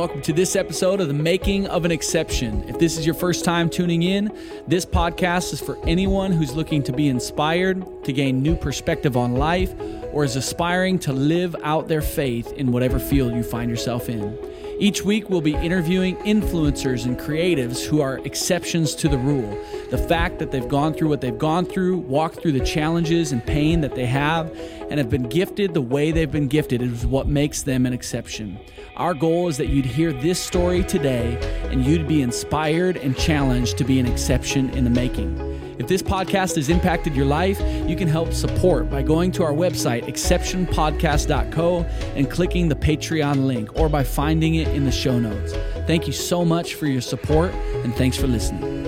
welcome to this episode of The Making of an Exception. If this is your first time tuning in, this podcast is for anyone who's looking to be inspired, to gain new perspective on life, or is aspiring to live out their faith in whatever field you find yourself in. Each week, we'll be interviewing influencers and creatives who are exceptions to the rule. The fact that they've gone through what they've gone through, walked through the challenges and pain that they have, and have been gifted the way they've been gifted is what makes them an exception. Our goal is that you'd hear this story today and you'd be inspired and challenged to be an exception in the making. If this podcast has impacted your life, you can help support by going to our website, exceptionpodcast.co, and clicking the Patreon link, or by finding it in the show notes. Thank you so much for your support, and thanks for listening.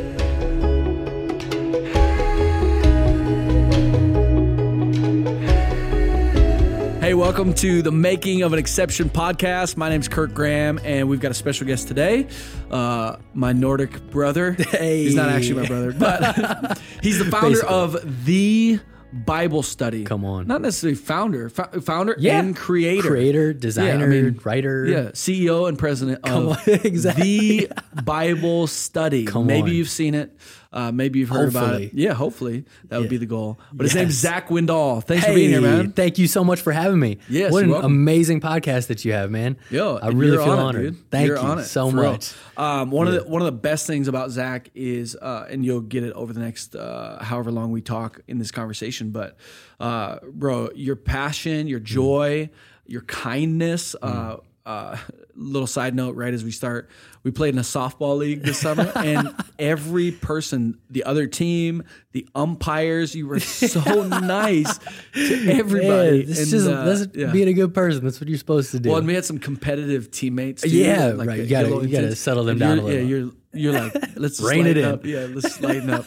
Welcome to the Making of an Exception podcast. My name's Kirk Graham, and we've got a special guest today. Uh, my Nordic brother. Hey. He's not actually my brother, but he's the founder Basically. of the Bible Study. Come on. Not necessarily founder, fo- founder Yeah. and creator. Creator, designer, mean, writer. Yeah, CEO and president Come of on, exactly. the Bible Study. Come maybe on. you've seen it. Uh, maybe you've heard about it. Yeah, hopefully that would Yeah. be the goal. But his name's Zach Windahl. Thanks for being here, man. thank you so much for having me. Yes, what an welcome. amazing podcast that you have, man. Yo, I really feel on it, honored. dude. Thank You're you on it, so much. Um, one of the one of the best things about Zach is, uh, and you'll get it over the next uh, however long we talk in this conversation. But, uh, bro, your passion, your joy, your kindness. Uh, uh, little side note, right as we start, we played in a softball league this summer, and every person, the other team, the umpires, you were so nice to everybody. Yeah, this And, uh, that's yeah. being a good person. That's what you're supposed to do. Well, and we had some competitive teammates. Too, Yeah, like right. You gotta- you gotta settle them down a you're- Yeah, little. you're you're like let's Rein it in. Up. Yeah, let's lighten up.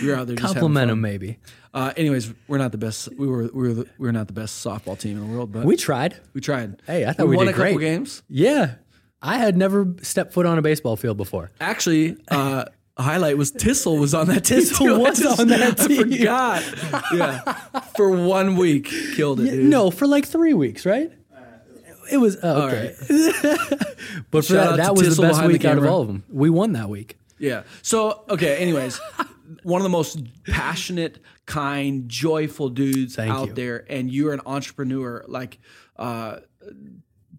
We were out there just Compliment them, maybe. Uh, anyways, we're not the best. We were we were the, we were not the best softball team in the world, but We tried. we, tried. tried. Hey, I thought we won did a couple games. Yeah, I had never stepped foot on a baseball field before. Actually, uh, a highlight was Tyssul was on that team. Tyssul too. I was on that I team. forgot. yeah, for one week, killed it. Dude. No, for like three weeks, right? It was oh, okay. right. But for Shout out that, to that was Tyssul the best behind the week out of camera. all of them. We won that week. Yeah. So okay. Anyways, one of the most passionate, kind, joyful dudes Thank out you. there, and you're an entrepreneur, like uh,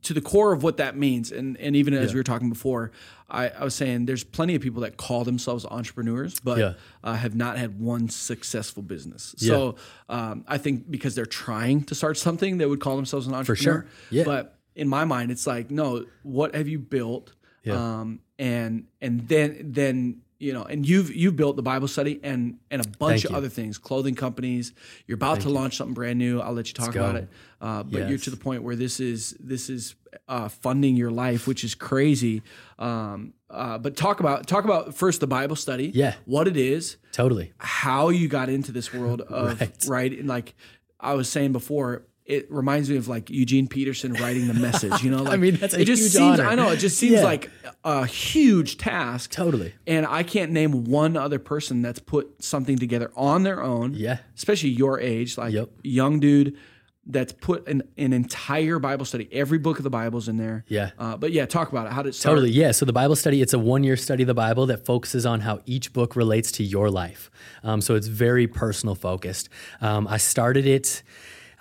to the core of what that means. And and even as we were talking before, I, I was saying there's plenty of people that call themselves entrepreneurs, but Yeah. uh, have not had one successful business. So um, I think because they're trying to start something, they would call themselves an entrepreneur. For sure. Yeah. But in my mind, it's like, no, what have you built? Um, and and then then you know, and you've you've built the Bible study and and a bunch Thank of you. other things, clothing companies. You're about to launch something brand new. I'll let you talk about it. Uh, but you're to the point where this is this is uh, funding your life, which is crazy. Um, uh, but talk about talk about first the Bible study. Yeah. what it is, Totally. how you got into this world of right. Right. and like I was saying before, it reminds me of like Eugene Peterson writing the message. You know, like, I mean, that's a it just huge seems. honor. I know it just seems Yeah. like a huge task. Totally. And I can't name one other person that's put something together on their own. Yeah. especially your age, like Yep. young dude. That's put an, an entire Bible study. Every book of the Bible's in there. Yeah. Uh, but yeah, talk about it. How did it start? Totally. Yeah. So the Bible study, it's a one year study of the Bible that focuses on how each book relates to your life. Um, so it's very personal focused. Um, I started it.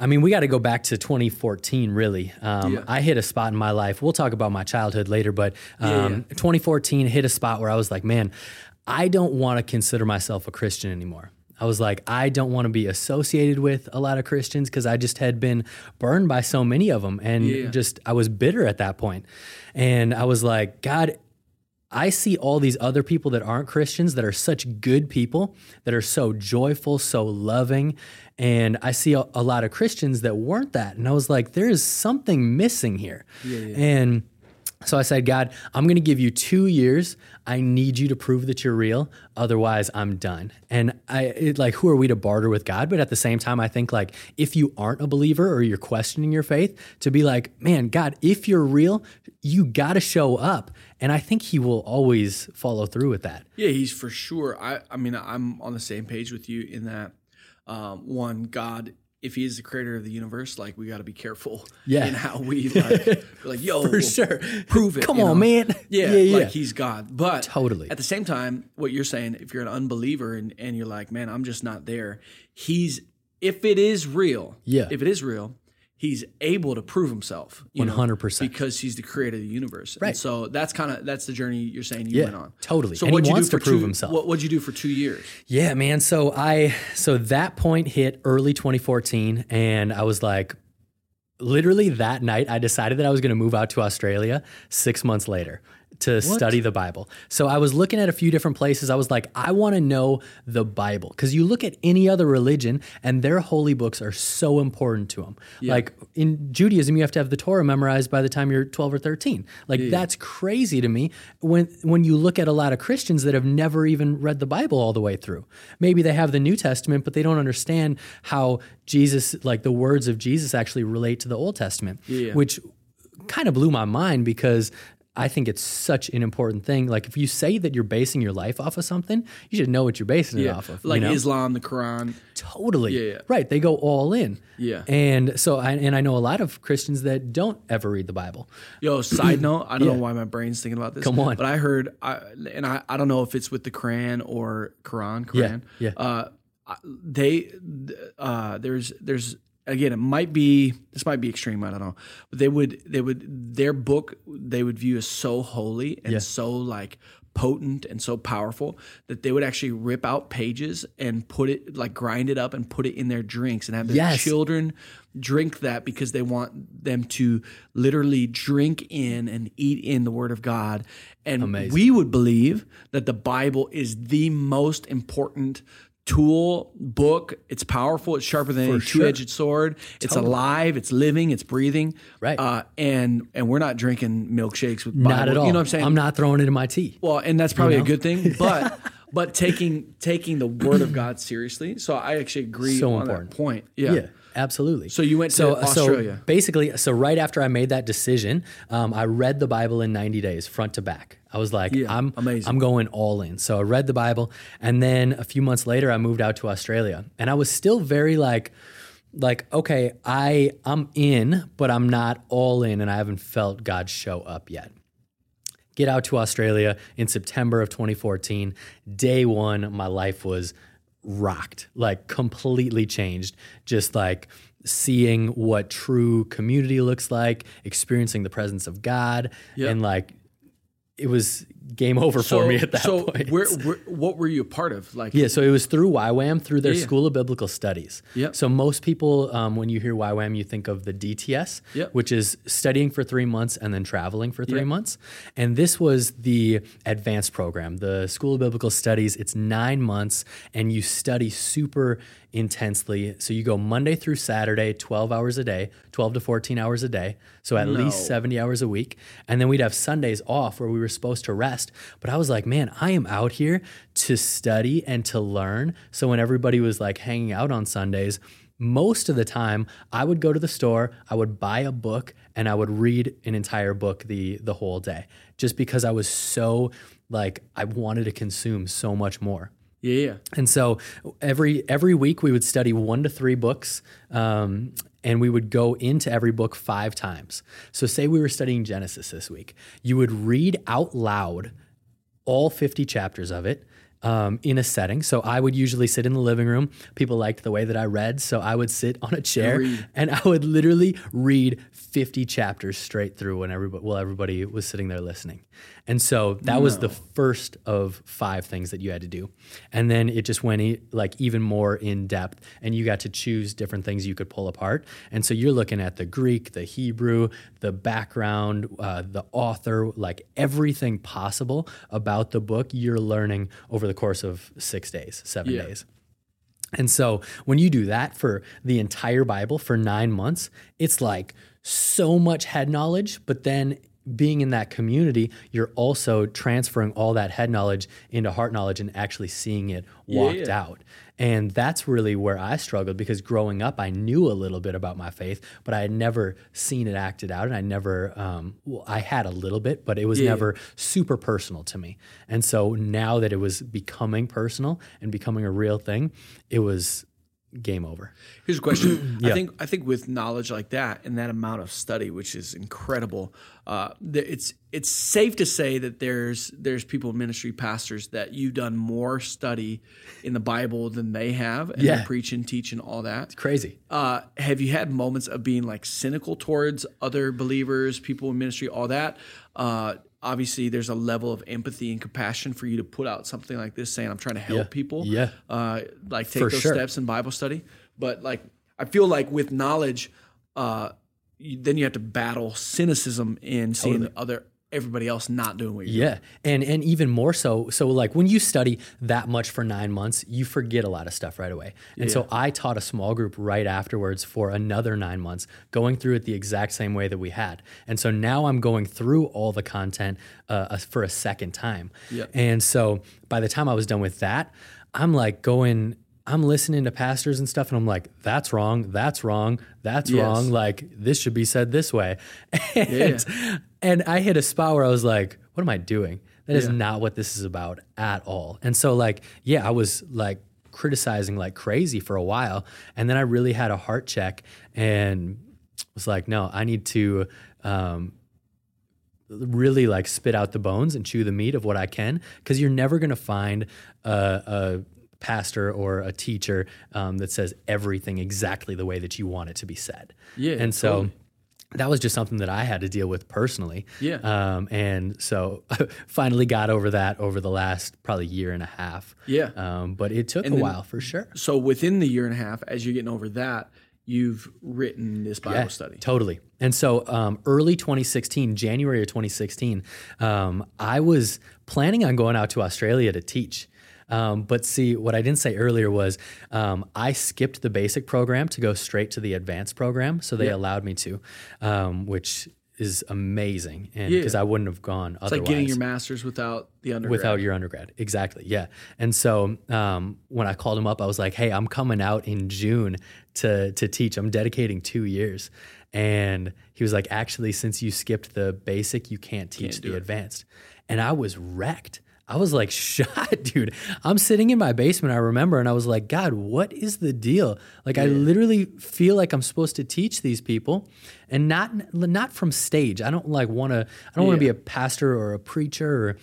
I mean, we got to go back to 2014, really. Um, Yeah. I hit a spot in my life. We'll talk about my childhood later, but um, 2014 hit a spot where I was like, man, I don't want to consider myself a Christian anymore. I was like, I don't want to be associated with a lot of Christians because I just had been burned by so many of them. And Yeah. just, I was bitter at that point. And I was like, God, I see all these other people that aren't Christians that are such good people, that are so joyful, so loving. And I see a, a lot of Christians that weren't that. And I was like, there is something missing here. And so I said, God, I'm going to give you two years. I need you to prove that you're real. Otherwise, I'm done. And I it, like, who are we to barter with God? But at the same time, I think like if you aren't a believer or you're questioning your faith, to be like, man, God, if you're real, you got to show up. And I think He will always follow through with that. Yeah, he's for sure. I, I mean, I'm on the same page with you in that. Um, one, God if he is the creator of the universe, like we got to be careful Yeah. in how we like, like yo, For sure. prove it. Come on, know? man. Yeah, Yeah, yeah. like he's God. But Totally. at the same time, what you're saying, if you're an unbeliever and, and you're like, man, I'm just not there, he's if it is real, Yeah. if it is real, he's able to prove himself. 100%. because he's the creator of the universe. And Right. so that's kind of that's the journey you're saying you Yeah, went on. totally. So And he wants do to prove two, himself. What, what'd you do for two years? Yeah, man. So I so that point hit early 2014 and I was like literally that night I decided that I was going to move out to Australia 6 months later to study the Bible. So I was looking at a few different places. I was like I want to know the Bible cuz you look at any other religion and their holy books are so important to them. Like in Judaism you have to have the Torah memorized by the time you're 12 or 13. Like that's crazy to me when when you look at a lot of Christians that have never even read the Bible all the way through. Maybe they have the New Testament but they don't understand how Jesus like the words of Jesus actually relate to the Old Testament, Yeah. which kind of blew my mind because I think it's such an important thing. Like if you say that you're basing your life off of something, you should know what you're basing it off of. you like know? Islam, the Quran. Totally. Yeah, yeah. Right. They go all in. Yeah. And so I and I know a lot of Christians that don't ever read the Bible. Yo, side note, I don't Yeah. know why my brain's thinking about this. Come on. But I heard, I, and I, I don't know if it's with the Quran or Quran. Yeah, Quran. yeah. Uh, they, uh, there's, there's, again, it might be, this might be extreme. I don't know. But they would, they would, their book, they would view as so holy and Yeah. so like potent and so powerful that they would actually rip out pages and put it, like grind it up and put it in their drinks and have their Yes. children drink that because they want them to literally drink in and eat in the word of God. And Amazing. we would believe that the Bible is the most important tool book it's powerful it's sharper than a sure. two-edged sword it's alive it's living it's breathing Right. uh, and and we're not drinking milkshakes with Not Bible. at all. you know what i'm saying I'm not throwing it in my tea. well, and that's probably know? a good thing, but but taking taking the word of God seriously. So I actually agree So on important. that point. Yeah. Yeah, absolutely. So you went to Australia. So basically, so right after I made that decision, um, I read the Bible in 90 days, front to back. I was like, Yeah, I'm amazing. I'm going all in. So I read the Bible, and then a few months later, I moved out to Australia, and I was still very like, like okay, I I'm in, but I'm not all in, and I haven't felt God show up yet get out to Australia in September of 2014. Day one, my life was rocked, like completely changed. Just like seeing what true community looks like, experiencing the presence of God, Yep. and like it was game over for me at that so point. where, where, what were you a part of? Like, Yeah, so it was through YWAM, through their Yeah, yeah. School of Biblical Studies. Yep. So most people, um, when you hear YWAM, you think of the DTS, Yep. which is studying for three months and then traveling for three Yep. months. And this was the advanced program, the School of Biblical Studies. It's nine months, and you study super intensely. So you go Monday through Saturday, 12 hours a day, 12 to 14 hours a day. So at least 70 hours a week. And then we'd have Sundays off where we were supposed to rest. But I was like, man, I am out here to study and to learn. So when everybody was like hanging out on Sundays, most of the time I would go to the store, I would buy a book and I would read an entire book the the whole day just because I was so like I wanted to consume so much more. yeah, yeah. And so every every week we would study one to three books, um, and we would go into every book five times. So say we were studying Genesis this week, you would read out loud all 50 chapters of it um, in a setting. So I would usually sit in the living room. People liked the way that I read, so I would sit on a chair read. and I would literally read 50 chapters straight through when everybody, while everybody was sitting there listening. And so that was the first of five things that you had to do. And then it just went e- like even more in depth and you got to choose different things you could pull apart. And so you're looking at the Greek, the Hebrew, the background, uh, the author, like everything possible about the book you're learning over the course of six days, seven Yeah. days. And so when you do that for the entire Bible for nine months, it's like so much head knowledge, but then being in that community, you're also transferring all that head knowledge into heart knowledge and actually seeing it walked Yeah. out. And that's really where I struggled because growing up, I knew a little bit about my faith, but I had never seen it acted out. And I never, um, well, I had a little bit, but it was Yeah. never super personal to me. And so now that it was becoming personal and becoming a real thing, it was game over. Here's a question. I think I think with knowledge like that and that amount of study, which is incredible, uh, it's it's safe to say that there's there's people in ministry pastors that you've done more study in the Bible than they have, and Yeah. they preach and teach and all that. It's crazy. Uh, have you had moments of being like cynical towards other believers, people in ministry, all that? Uh, obviously, there's a level of empathy and compassion for you to put out something like this, saying, "I'm trying to help Yeah. people." Yeah. uh, like take For those sure. steps in Bible study. But like, I feel like with knowledge, uh, you, then you have to battle cynicism in seeing other everybody else not doing what you're Yeah, and and even more so. So like when you study that much for nine months, you forget a lot of stuff right away. And so I taught a small group right afterwards for another nine months, going through it the exact same way that we had. And so now I'm going through all the content uh, for a second time. Yep. And so by the time I was done with that, I'm like going. I'm listening to pastors and stuff, and I'm like, "That's wrong. That's wrong. That's Yes. wrong. Like this should be said this way." And, and I hit a spot where I was like, "What am I doing? That is Yeah. not what this is about at all." And so, like, yeah, I was like criticizing like crazy for a while, and then I really had a heart check and was like, "No, I need to." Um, really like spit out the bones and chew the meat of what I can because you're never going to find a, a pastor or a teacher um, that says everything exactly the way that you want it to be said. Yeah, and so. totally. That was just something that I had to deal with personally. Yeah. Um, and so finally got over that over the last probably year and a half. Yeah. Um, but it took a then- while for sure. So within the year and a half, as you're getting over that, you've written this Bible Yeah, study. Totally. And so um, early 2016, January of 2016, um, I was planning on going out to Australia to teach. Um, but see, what I didn't say earlier was um, I skipped the basic program to go straight to the advanced program. So they allowed me to, um, which is amazing. And Yeah. because I wouldn't have gone It's otherwise like getting your master's without the undergrad. without your undergrad. Exactly. Yeah. And so um, when I called him up, I was like, "Hey, I'm coming out in June to to teach. I'm dedicating two years." And he was like, "Actually, since you skipped the basic, you can't teach do the it. advanced." And I was wrecked. I was like shot, dude. I'm sitting in my basement, I remember, and I was like, God, what is the deal? Like I literally feel like I'm supposed to teach these people and not not from stage. I don't like want to I don't want to be a pastor or a preacher or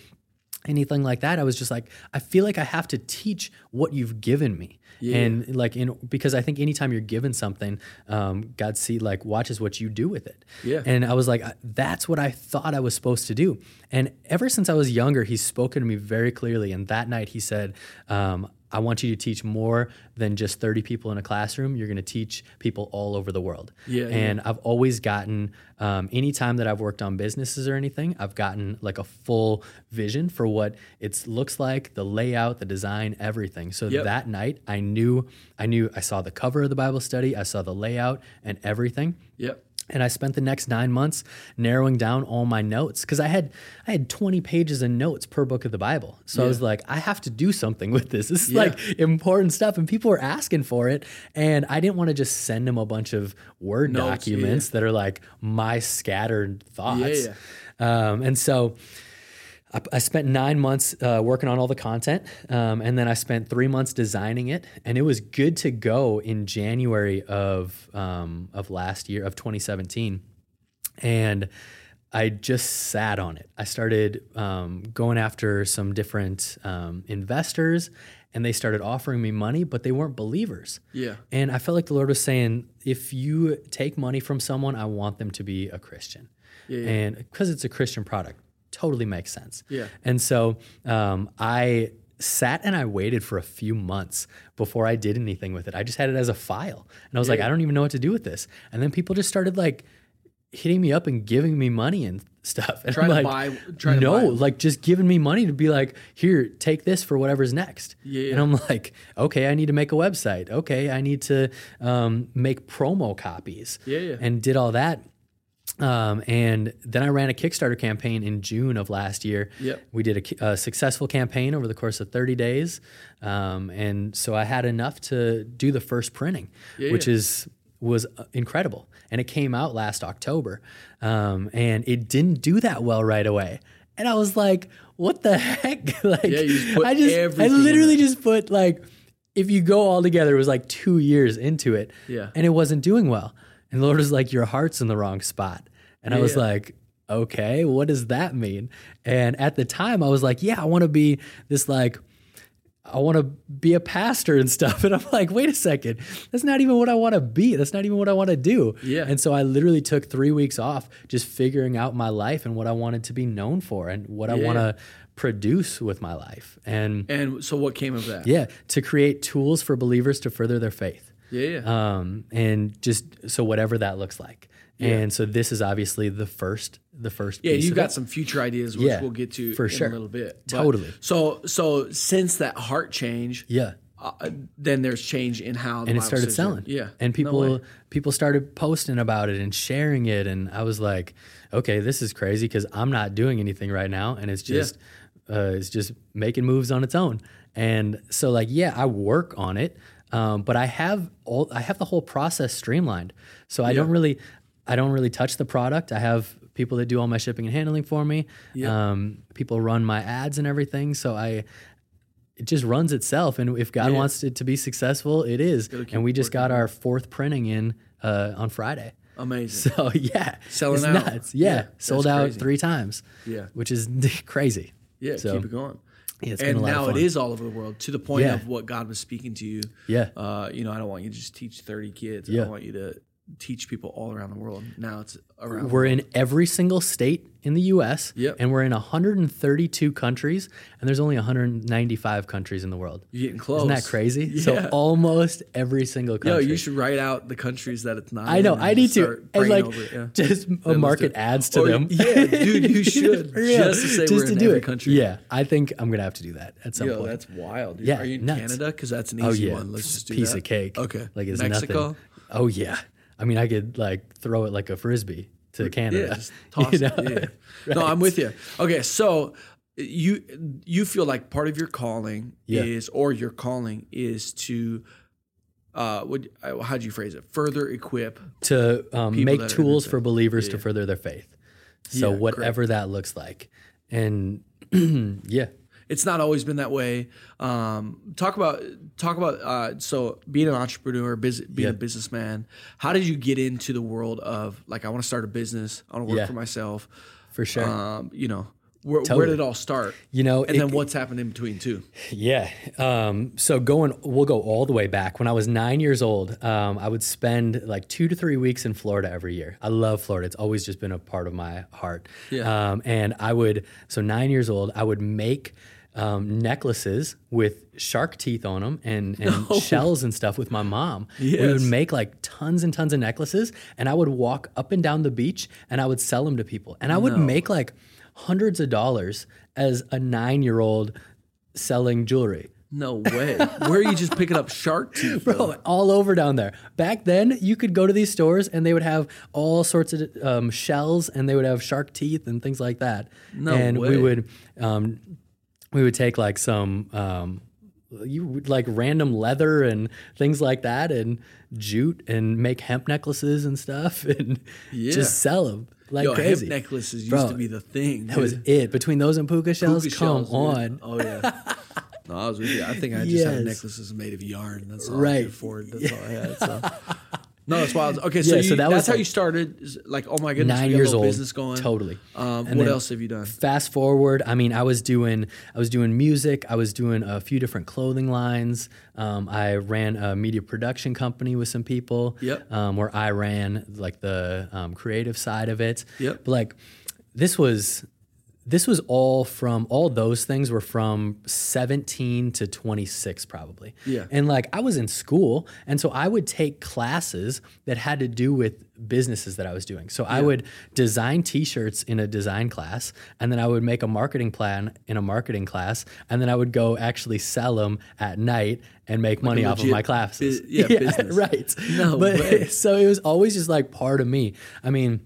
anything like that. I was just like, I feel like I have to teach what you've given me. And like in because I think anytime you're given something, um, God see like watches what you do with it. Yeah. And I was like, that's what I thought I was supposed to do. And ever since I was younger, he's spoken to me very clearly. And that night he said, um, I want you to teach more than just 30 people in a classroom. You're going to teach people all over the world. Yeah, yeah. And I've always gotten, um, anytime that I've worked on businesses or anything, I've gotten like a full vision for what it looks like, the layout, the design, everything. So Yep. that night, I knew, I knew, I saw the cover of the Bible study, I saw the layout and everything. Yep. And I spent the next nine months narrowing down all my notes because I had I had 20 pages of notes per book of the Bible. So I was like, I have to do something with this. This is Yeah. like important stuff, and people were asking for it. And I didn't want to just send them a bunch of Word Notes, yeah. documents that are like my scattered thoughts. Yeah, Um, and so I, I spent nine months uh, working on all the content, um, and then I spent three months designing it, and it was good to go in January of um, of last year of 2017, and I just sat on it. I started um, going after some different um, investors, and they started offering me money, but they weren't believers. Yeah. And I felt like the Lord was saying, if you take money from someone, I want them to be a Christian. Yeah, yeah. And because it's a Christian product, totally makes sense. Yeah. And so um, I sat and I waited for a few months before I did anything with it. I just had it as a file. And I was like, I don't even know what to do with this. And then people just started like hitting me up and giving me money and stuff. And Trying I'm to like, buy- trying to no, buy- like just giving me money to be like, here, take this for whatever's next. Yeah. And I'm like, okay, I need to make a website. Okay, I need to um, make promo copies. Yeah, yeah. And did all that. Um, and then I ran a Kickstarter campaign in June of last year. Yep. We did a a, successful campaign over the course of 30 days. Um, and so I had enough to do the first printing, Yeah, which yeah. is was uh, incredible. And it came out last October. Um, and it didn't do that well right away. And I was like, what the heck? like Yeah, just I just I literally just put like if you go all together, it was like two years into it. Yeah. And it wasn't doing well. And the Lord was like, Your heart's in the wrong spot. And I was like, Okay, what does that mean? And at the time, I was like, Yeah, I want to be this like, I want to be a pastor and stuff. And I'm like, wait a second, that's not even what I want to be. That's not even what I want to do. Yeah. And so I literally took three weeks off just figuring out my life and what I wanted to be known for and what I want to produce with my life. And And so what came of that? yeah, to create tools for believers to further their faith. Yeah. yeah. Um, and just so whatever that looks like. And so this is obviously the first, the first. Yeah, piece you of got it. some future ideas, which Yeah, we'll get to for in sure. a little bit. But- Totally. So, so since that heart change, Yeah. uh, then there's change in how the and it started selling. Yeah, and people way. people started posting about it and sharing it, and I was like, okay, this is crazy because I'm not doing anything right now, and it's just uh, it's just making moves on its own. And so like, yeah, I work on it, um, but I have all I have the whole process streamlined. So I don't really I don't really touch the product. I have people that do all my shipping and handling for me. Um, people run my ads and everything. So I it just runs itself. And if God Yeah. wants it to be successful, it is. And we just got our fourth printing in uh, on Friday. amazing. So yeah, Selling out. nuts. Yeah, Yeah, sold out crazy. three times. Yeah. which is crazy. yeah, so- keep it going. Yeah, and now it is all over the world to the point Yeah. of what God was speaking to you. Yeah, Uh, you know, I don't want you to just teach 30 kids. Yeah. I want you to teach people all around the world. Now it's around. we're in every single state in the U.S. Yep. and we're in 132 countries, and there's only 195 countries in the world. You're getting close. Isn't that crazy? Yeah. So almost every single Yo, country. you should write out the countries that it's not. I know. I need to, start and like, over yeah. just let's market do- ads to Or- them. yeah, dude, you should. Just to say we're in every country. Yeah, I think I'm gonna have to do that at some Yo, point. that's wild. Dude. Yeah, Are you in nuts. Canada? Because that's an oh easy yeah, one. Let's just do piece that. of cake. Okay. like it's Mexico. nothing. Oh yeah, I mean I could like throw it like a frisbee to Canada. Yeah, just toss you it. know? Yeah. No, I'm with you. Okay, so you you feel like part of your calling Yeah. is, or your calling is to, uh, would uh, how'd you phrase it? Further equip. to um, make tools for believers to further their faith. So whatever that looks like, and yeah, It's not always been that way. Um, talk about talk about uh, so being an entrepreneur, bus- being a businessman. How did you get into the world of like I want to start a business, I want to work Yeah. for myself. for sure. Um, you know, where, where did it all start? you know, And it- then what's happened in between too? Yeah. Um, so going, we'll go all the way back. When I was nine years old, um, I would spend like two to three weeks in Florida every year. I love Florida. It's always just been a part of my heart. Yeah. Um, and I would, so nine years old, I would make um, necklaces with shark teeth on them and, and shells and stuff with my mom. We would make like tons and tons of necklaces, and I would walk up and down the beach and I would sell them to people. And I would make like hundreds of dollars as a nine year old selling jewelry. No way. Where are you just picking up shark teeth? Bro, though? all over down there. Back then, you could go to these stores and they would have all sorts of um, shells and they would have shark teeth and things like that. No and way. we would um, we would take like some um, you would like random leather and things like that and jute and make hemp necklaces and stuff and Yeah. just sell them like Yo, crazy. hemp necklaces used Bro, to be the thing. that was it. Between those and puka shells, Puka come shells, dude. on. Oh yeah. No, I was with you. I think I just had necklaces made of yarn. That's all I could afford. That's all I had. So. No, that's wild. Okay, so, Yeah, you, so that that's was how like you started. Like, oh my goodness, Nine years old. business going. Totally. Um, And what else have you done? fast forward i mean i was doing i was doing music i was doing a few different clothing lines um, i ran a media production company with some people Yep. um, where i ran like the um, creative side of it Yep. but like this was this was all from all those things were from 17 to 26 probably Yeah. and like i was in school and so i would take classes that had to do with businesses that i was doing so i would design t-shirts in a design class and then i would make a marketing plan in a marketing class and then i would go actually sell them at night and make money off of my classes bu- yeah, business. right No but way. so it was always just like part of me i mean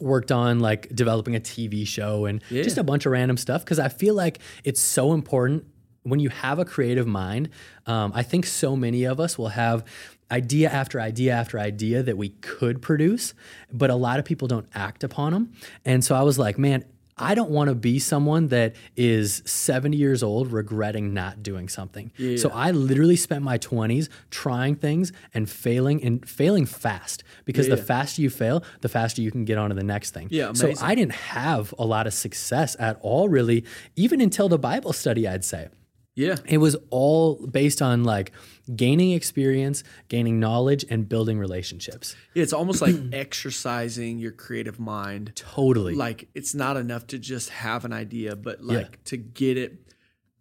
worked on like developing a TV show and Yeah. just a bunch of random stuff because I feel like it's so important when you have a creative mind. Um, I think so many of us will have idea after idea after idea that we could produce, but a lot of people don't act upon them. And so I was like, man, I don't want to be someone that is 70 years old regretting not doing something. So I literally spent my 20s trying things and failing and failing fast because the faster you fail, the faster you can get on to the next thing. Yeah, so. I didn't have a lot of success at all, really, even until the Bible study, I'd say. Yeah. It was all based on like gaining experience, gaining knowledge, and building relationships. It's almost like exercising your creative mind. Totally. Like it's not enough to just have an idea, but like to get it,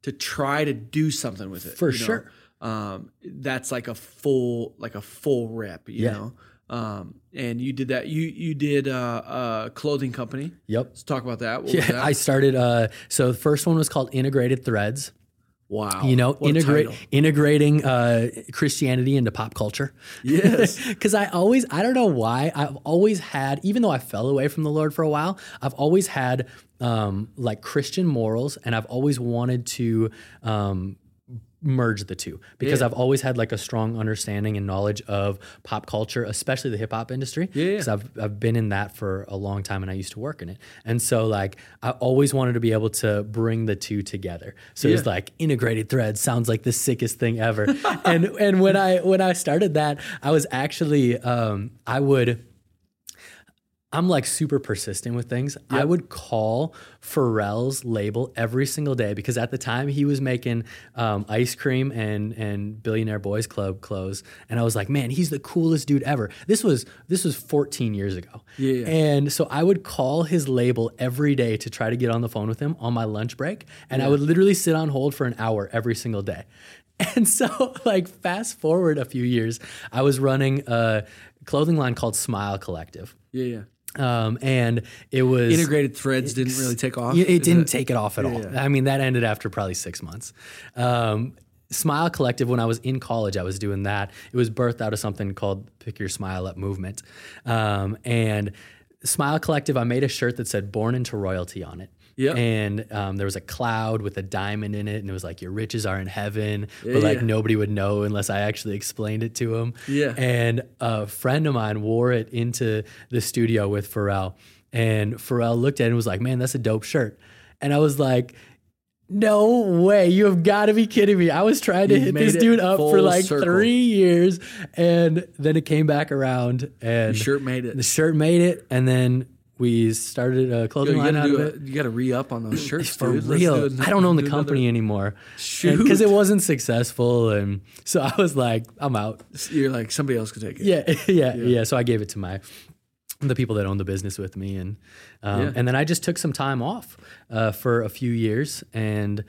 to try to do something with it. For you know? sure. Um, that's like a full, like a full rep, you Yeah. know? Um, and you did that. You, you did, uh, a clothing company. Yep. Let's talk about that. What Yeah, that? I started. Uh, so the first one was called Integrated Threads. Wow. You know, integrate integrating uh, Christianity into pop culture. Yes. Because I always, I don't know why, I've always had, even though I fell away from the Lord for a while, I've always had um, like Christian morals, and I've always wanted to um, merge the two because Yeah. I've always had like a strong understanding and knowledge of pop culture, especially the hip hop industry. Yeah, yeah. Because I've I've been in that for a long time, and I used to work in it, and so like I always wanted to be able to bring the two together. So it's like integrated thread sounds like the sickest thing ever. and and when I when I started that, I was actually um, I would. I'm like super persistent with things. I would call Pharrell's label every single day because at the time he was making um, ice cream and and Billionaire Boys Club clothes, and I was like, man, he's the coolest dude ever. This was this was 14 years ago, Yeah, yeah. and so I would call his label every day to try to get on the phone with him on my lunch break, and I would literally sit on hold for an hour every single day. And so, like, fast forward a few years, I was running a clothing line called Smile Collective. Yeah. Yeah. Um, and it was Integrated threads didn't really take off. it, it didn't take it off at all. Yeah. I mean, that ended after probably six months. Um, Smile Collective, when I was in college, I was doing that. It was birthed out of something called Pick Your Smile Up Movement. Um, and Smile Collective, I made a shirt that said Born into Royalty on it. Yeah. And um, there was a cloud with a diamond in it, and it was like, Your riches are in heaven, but like yeah. nobody would know unless I actually explained it to them. Yeah. And a friend of mine wore it into the studio with Pharrell. And Pharrell looked at it and was like, man, that's a dope shirt. And I was like, no way. You have got to be kidding me. I was trying to You hit this dude up for like circle. three years. And then it came back around and Your shirt made it. the shirt made it. And then we started a Yo, clothing you line gotta out do of it. it. You gotta re up on those shirts, For dude. Real. do it. I don't own the Do another- company anymore. Because it wasn't successful. And so I was like, I'm out. You're like somebody else could take it. Yeah, yeah, yeah, So I gave it to my the people that own the business with me, and um, Yeah. and then I just took some time off uh, for a few years, and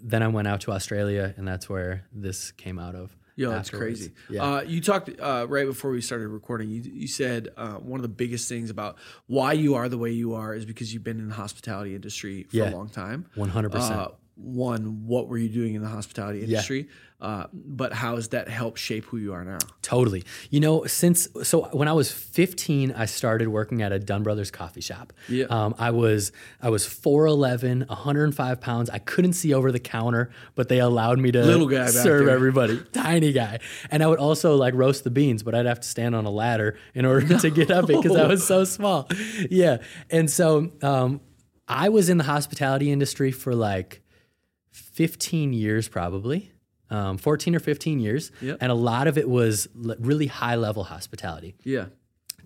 then I went out to Australia, and that's where this came out of. Yo, that's afterwards. crazy. Yeah. Uh, you talked uh, right before we started recording. You, you said uh, one of the biggest things about why you are the way you are is because you've been in the hospitality industry for Yeah. a long time. 100%. Uh, one, what were you doing in the hospitality industry? Uh, but how has that helped shape who you are now? Totally. You know, since so when I was 15, I started working at a Dunn Brothers coffee shop. Yeah. Um, I was I was 4'11, 105 pounds. I couldn't see over the counter, but they allowed me to Little guy serve everybody. Tiny guy. And I would also like roast the beans, but I'd have to stand on a ladder in order to get up it because I was so small. Yeah. And so um, I was in the hospitality industry for like 15 years probably um, 14 or 15 years Yep. and a lot of it was l- really high level hospitality Yeah.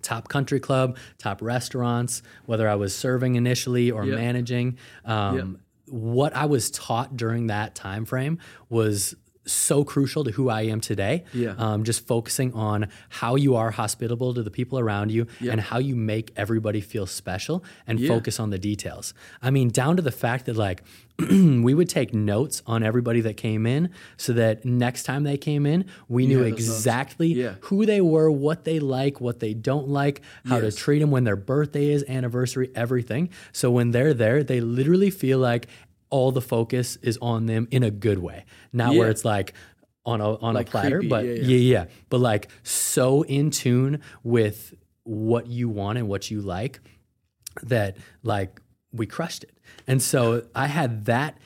top country club top restaurants whether i was serving initially or Yep. managing um, what i was taught during that time frame was so crucial to who I am today. Yeah. Um, just focusing on how you are hospitable to the people around you and how you make everybody feel special and Yeah. focus on the details. I mean, down to the fact that like we would take notes on everybody that came in so that next time they came in, we knew exactly Yeah. who they were, what they like, what they don't like, how Yes. to treat them when their birthday is, anniversary, everything. So when they're there, they literally feel like all the focus is on them in a good way, not where it's like on a on Like a platter, creepy, but yeah, yeah, yeah. yeah, but like so in tune with what you want and what you like that like we crushed it. And so I had that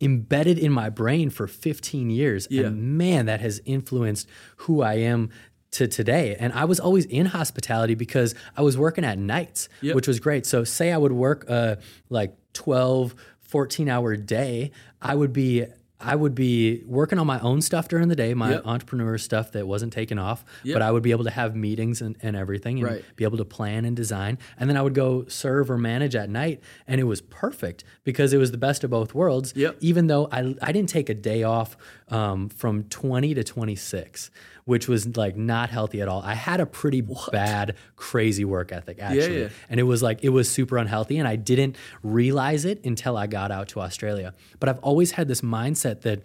embedded in my brain for 15 years Yeah. and man that has influenced who I am to today. And I was always in hospitality because I was working at nights, Yep. which was great. So, say I would work a like 12, 14 hour day, I would be. I would be working on my own stuff during the day, my Yep. entrepreneur stuff that wasn't taken off, Yep. but I would be able to have meetings and, and everything and Right. be able to plan and design. And then I would go serve or manage at night. And it was perfect because it was the best of both worlds. Yep. Even though I, I didn't take a day off um, from 20 to 26, which was like not healthy at all. I had a pretty bad, crazy work ethic actually. yeah. And it was like, it was super unhealthy. And I didn't realize it until I got out to Australia. But I've always had this mindset that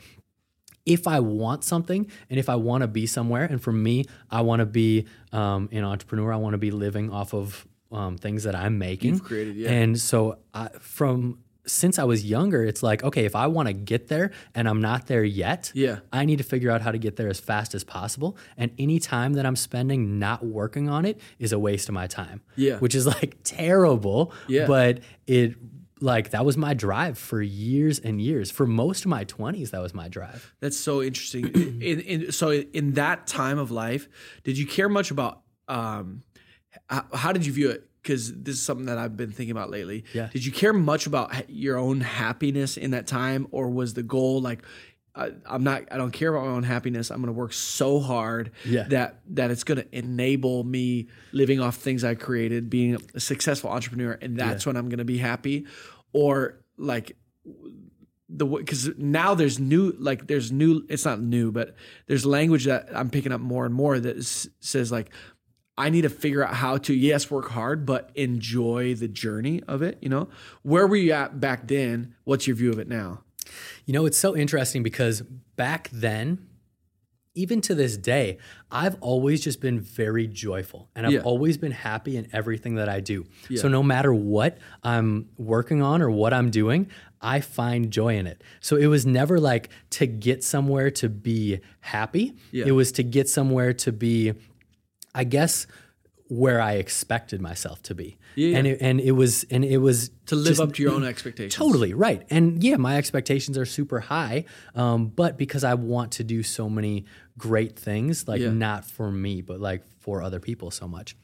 if I want something and if I want to be somewhere, and for me, I want to be um, an entrepreneur, I want to be living off of um, things that I'm making. You've created, yeah. And so I, from since I was younger, it's like, okay, if I want to get there and I'm not there yet, Yeah. I need to figure out how to get there as fast as possible. And any time that I'm spending not working on it is a waste of my time. Yeah. Which is like terrible. Yeah. But it like that was my drive for years and years. For most of my 20s, that was my drive. That's so interesting. in, in, so in that time of life, did you care much about um, how, how did you view it? Because this is something that I've been thinking about lately. Yeah. Did you care much about your own happiness in that time, or was the goal like, I, I'm not, I don't care about my own happiness. I'm going to work so hard Yeah. that that it's going to enable me living off things I created, being a successful entrepreneur, and that's when I'm going to be happy, or like the because now there's new like there's new it's not new but there's language that i'm picking up more and more that s- says like i need to figure out how to yes work hard but enjoy the journey of it you know? Where were you at back then? What's your view of it now You know, it's so interesting because back then, even to this day, I've always just been very joyful and I've Yeah. always been happy in everything that I do. So no matter what I'm working on or what I'm doing, I find joy in it. So it was never like to get somewhere to be happy. Yeah. It was to get somewhere to be, I guess, where I expected myself to be. Yeah. And it, and it was and it was to live just- up to your own expectations Totally right. And yeah, my expectations are super high, um, but because I want to do so many great things, like Yeah. not for me, but like for other people so much.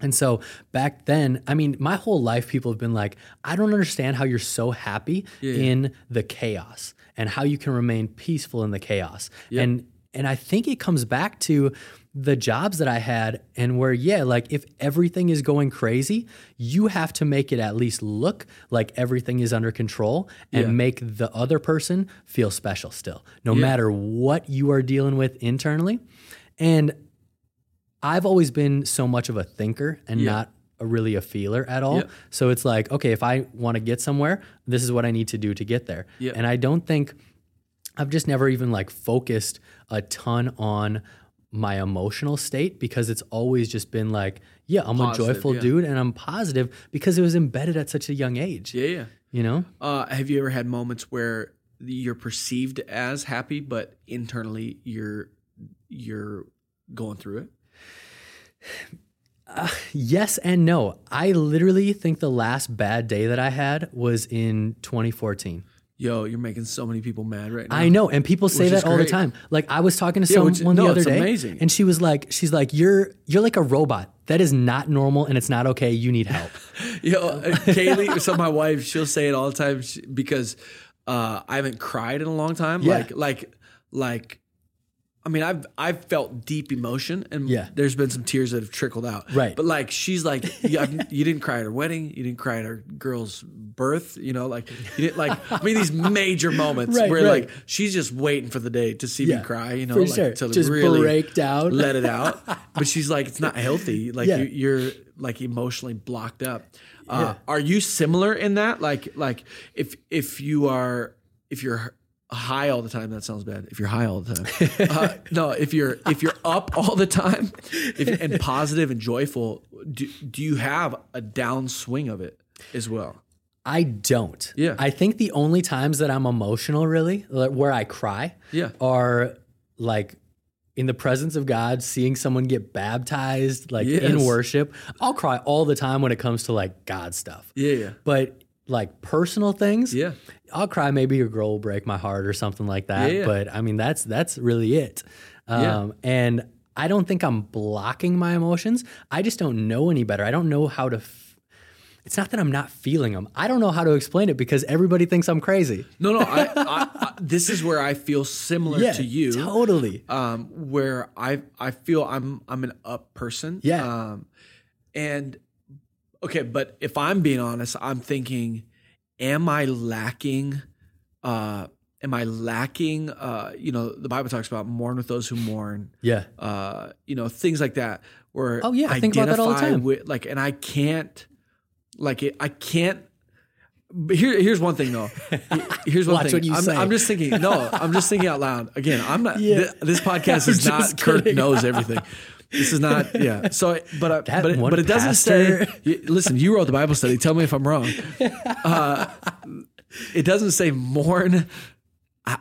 And so back then, I mean, my whole life, people have been like, I don't understand how you're so happy in the chaos and how you can remain peaceful in the chaos. And and I think it comes back to the jobs that I had and where, yeah, like if everything is going crazy, you have to make it at least look like everything is under control and Yeah. make the other person feel special still, no matter what you are dealing with internally. And I've always been so much of a thinker and Yeah. not a, really a feeler at all. So it's like, okay, if I want to get somewhere, this is what I need to do to get there. And I don't think I've just never even like focused a ton on my emotional state because it's always just been like, yeah, I'm Positive, a joyful yeah. dude and I'm positive because it was embedded at such a young age. yeah yeah You know? uh, have you ever had moments where you're perceived as happy but internally you're you're going through it Yes and no. I literally think the last bad day that I had was in 2014. Yo you're making so many people mad right now I know, and people say that all the time. Like I was talking to Yeah, which- someone no, the other day, amazing. and she was like, "She's like, you're you're like a robot. That is not normal, and it's not okay. You need help." Yo, uh, Kaylee, so my wife, she'll say it all the time because uh, I haven't cried in a long time. Yeah. Like, like, like. I mean, I've I've felt deep emotion, and Yeah. there's been some tears that have trickled out. Right. But like, she's like, you, you didn't cry at her wedding, you didn't cry at her girl's birth. You know, like you didn't like. I mean, these major moments Right, where right. like she's just waiting for the day to see Yeah, me cry. You know, for like sure. to Just really break down. let it out. But she's like, it's not healthy. Like Yeah. you, you're like emotionally blocked up. Uh, Are you similar in that? Like, like if if you are if you're high all the time, that sounds bad. If you're high all the time, uh, no. If you're if you're up all the time, if, and positive and joyful, do, do you have a downswing of it as well? I don't. Yeah. I think the only times that I'm emotional, really, where I cry, Yeah. are like in the presence of God, seeing someone get baptized, like in worship. I'll cry all the time when it comes to like God stuff. Yeah, yeah, But like personal things, yeah. I'll cry. Maybe a girl will break my heart or something like that. Yeah, yeah. But I mean, that's that's really it. Um, Yeah. And I don't think I'm blocking my emotions. I just don't know any better. I don't know how to. F- it's not that I'm not feeling them. I don't know how to explain it because everybody thinks I'm crazy. No, no. I, I, I, this is where I feel similar Yeah, to you. totally. um, where I I feel I'm I'm an up person. Yeah. Um, and okay, but if I'm being honest, I'm thinking, am I lacking? Uh, am I lacking? Uh, you know, the Bible talks about mourn with those who mourn. Yeah. Uh, you know, things like that. Where Oh, yeah, I think about that all the time. With, like, and I can't, like, it, I can't. But here, here's one thing though. Here's one Watch thing. what you I'm, say. I'm just thinking. No, I'm just thinking out loud. Again, I'm not. Yeah. thi- this podcast is not. just Kurt knows everything. This is not. Yeah. So, but I, but it, but it doesn't pastor. say. Listen, you wrote the Bible study. Tell me if I'm wrong. Uh, it doesn't say mourn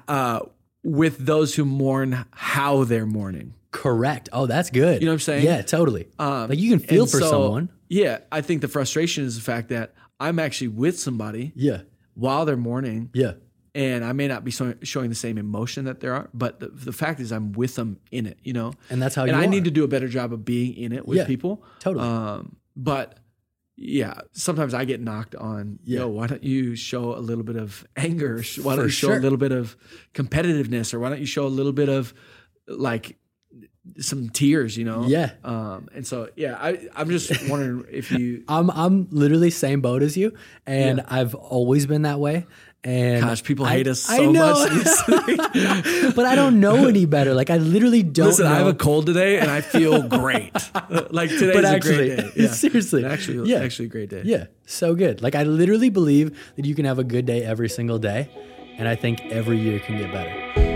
uh, with those who mourn how they're mourning. Correct. Oh, that's good. You know what I'm saying? Yeah, totally. Um, like you can feel for so, someone. Yeah, I think the frustration is the fact that I'm actually with somebody Yeah. while they're mourning, Yeah. And I may not be so, showing the same emotion that there are, but the, the fact is I'm with them in it, you know. And that's how you and I are. need to do a better job of being in it with Yeah, people. totally. Um, but yeah, sometimes I get knocked on. Yeah. Yo, why don't you show a little bit of anger? Why don't For you show sure. a little bit of competitiveness, or why don't you show a little bit of like some tears? You know. Yeah. Um, and so yeah, I I'm just wondering if you. I'm I'm literally same boat as you, and I've always been that way. And Gosh, people I- hate us I so know. much. but I don't know any better. Like I literally don't. Listen, know. I have a cold today and I feel great. like today's But a actually, great day. Yeah. seriously, actually, yeah. actually a great day. Yeah, so good. Like I literally believe that you can have a good day every single day, and I think every year can get better.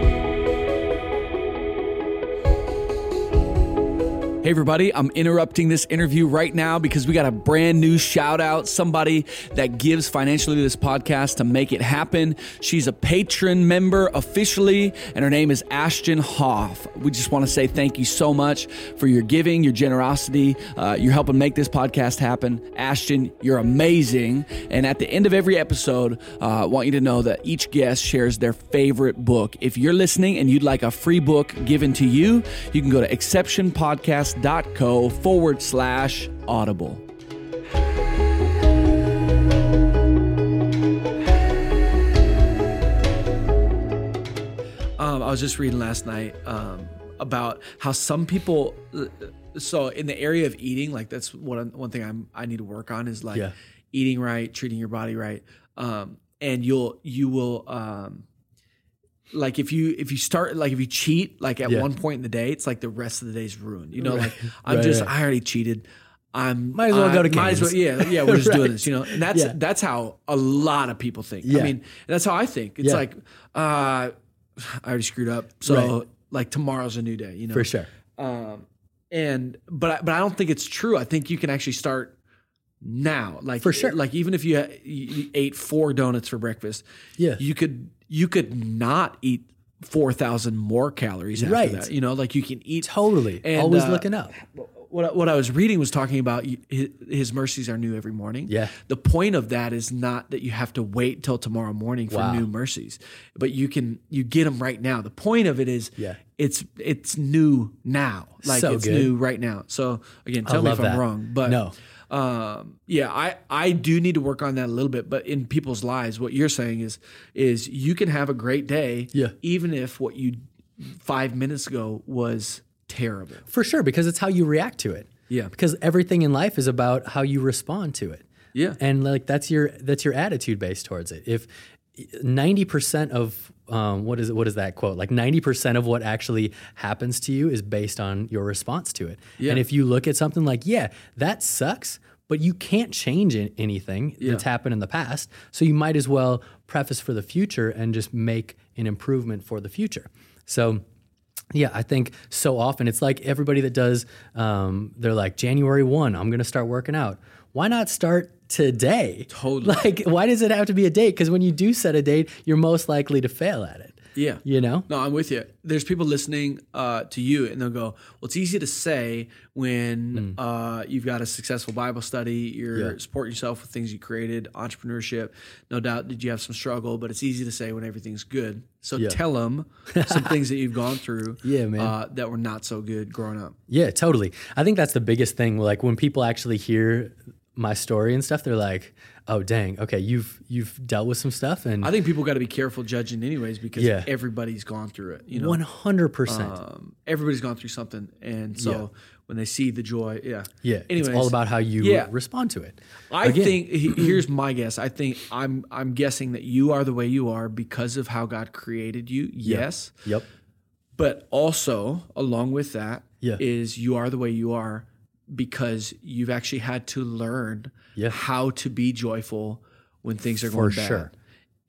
Hey, everybody, I'm interrupting this interview right now because we got a brand new shout out. Somebody that gives financially to this podcast to make it happen. She's a patron member officially, and her name is Ashton Hoff. We just want to say thank you so much for your giving, your generosity. Uh, you're helping make this podcast happen. Ashton, you're amazing. And at the end of every episode, uh, I want you to know that each guest shares their favorite book. If you're listening and you'd like a free book given to you, you can go to exceptionpodcast.co forward slash audible. Um, I was just reading last night um, about how some people. uh, So in the area of eating, like that's one one thing I'm I need to work on is like Yeah. eating right, treating your body right, um, and you'll you will um, like if you if you start like if you cheat like at Yeah. one point in the day, it's like the rest of the day's ruined. You know, Right. like I'm Right, just right. I already cheated. I'm Might as well I- go to might as well, yeah yeah we're just doing this you know and that's Yeah. that's how a lot of people think. Yeah. I mean that's how I think. It's like uh, I already screwed up, so like tomorrow's a new day. You know For sure. um, and but I, but I don't think it's true. I think you can actually start now, like For sure. Like even if you, you you ate four donuts for breakfast, Yeah. you could you could not eat four thousand more calories after Right. that. You know, like you can eat Totally. And, Always uh, looking up. what I- what I was reading was talking about his, his mercies are new every morning. Yeah. The point of that is not that you have to wait till tomorrow morning for Wow. new mercies, but you can you get them right now. The point of it is Yeah. it's it's new now. Like So it's good. new right now. So again, tell me if I'm that. wrong, but No. Um, yeah, I, I do need to work on that a little bit, but in people's lives, what you're saying is, is you can have a great day. Yeah. Even if what you five minutes ago was terrible. For sure, because it's how you react to it. Yeah. Because everything in life is about how you respond to it. Yeah. And like that's your that's your attitude based towards it. If ninety percent of um, what is it? What is that quote? Like ninety percent of what actually happens to you is based on your response to it. Yeah. And if you look at something like, yeah, that sucks, but you can't change an- anything that's happened in the past, so you might as well preface for the future and just make an improvement for the future. So. Yeah, I think so often it's like everybody that does, um, they're like, January 1, I'm going to start working out. Why not start today? Totally. Like, why does it have to be a date? Because when you do set a date, you're most likely to fail at it. Yeah. You know? No, I'm with you. There's people listening uh, to you, and they'll go, "Well, it's easy to say when uh, you've got a successful Bible study, you're. Yeah. supporting yourself with things you created, entrepreneurship. No doubt, did you have some struggle? But it's easy to say when everything's good. So Yeah. tell them some things that you've gone through, Yeah, man. uh, that were not so good growing up. Yeah, totally. I think that's the biggest thing. Like when people actually hear my story and stuff, they're like, "Oh, dang, okay, you've you've dealt with some stuff." And I think people got to be careful judging, anyways, because Yeah. everybody's gone through it. You know, one hundred percent. um, everybody's gone through something, and so when they see the joy, yeah, Yeah, Anyways, it's all about how you yeah. respond to it. I Again. think here's my guess. I think I'm I'm guessing that you are the way you are because of how God created you. Yes, Yep. but also along with that is Yeah. you are the way you are because you've actually had to learn Yeah. how to be joyful when things are For going bad. sure.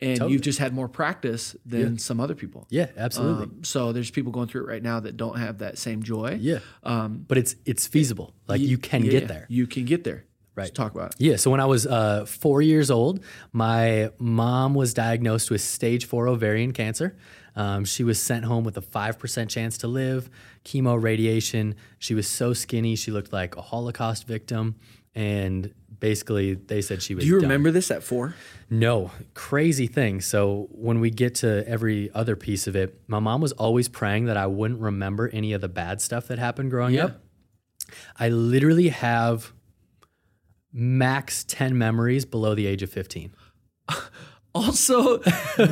And Totally. you've just had more practice than some other people. Yeah, absolutely. Um, so there's people going through it right now that don't have that same joy. yeah. Um, But it's it's feasible. Like you can yeah, get there. You can get there. Right. Let's talk about it. Yeah. So when I was uh, four years old, my mom was diagnosed with stage four ovarian cancer. Um, she was sent home with a 5% chance to live, chemo, radiation. She was so skinny, she looked like a Holocaust victim. And basically, they said she was Do you done. remember this at four? No, crazy thing. So when we get to every other piece of it, my mom was always praying that I wouldn't remember any of the bad stuff that happened growing Yeah. up. I literally have max 10 memories below the age of 15. Also,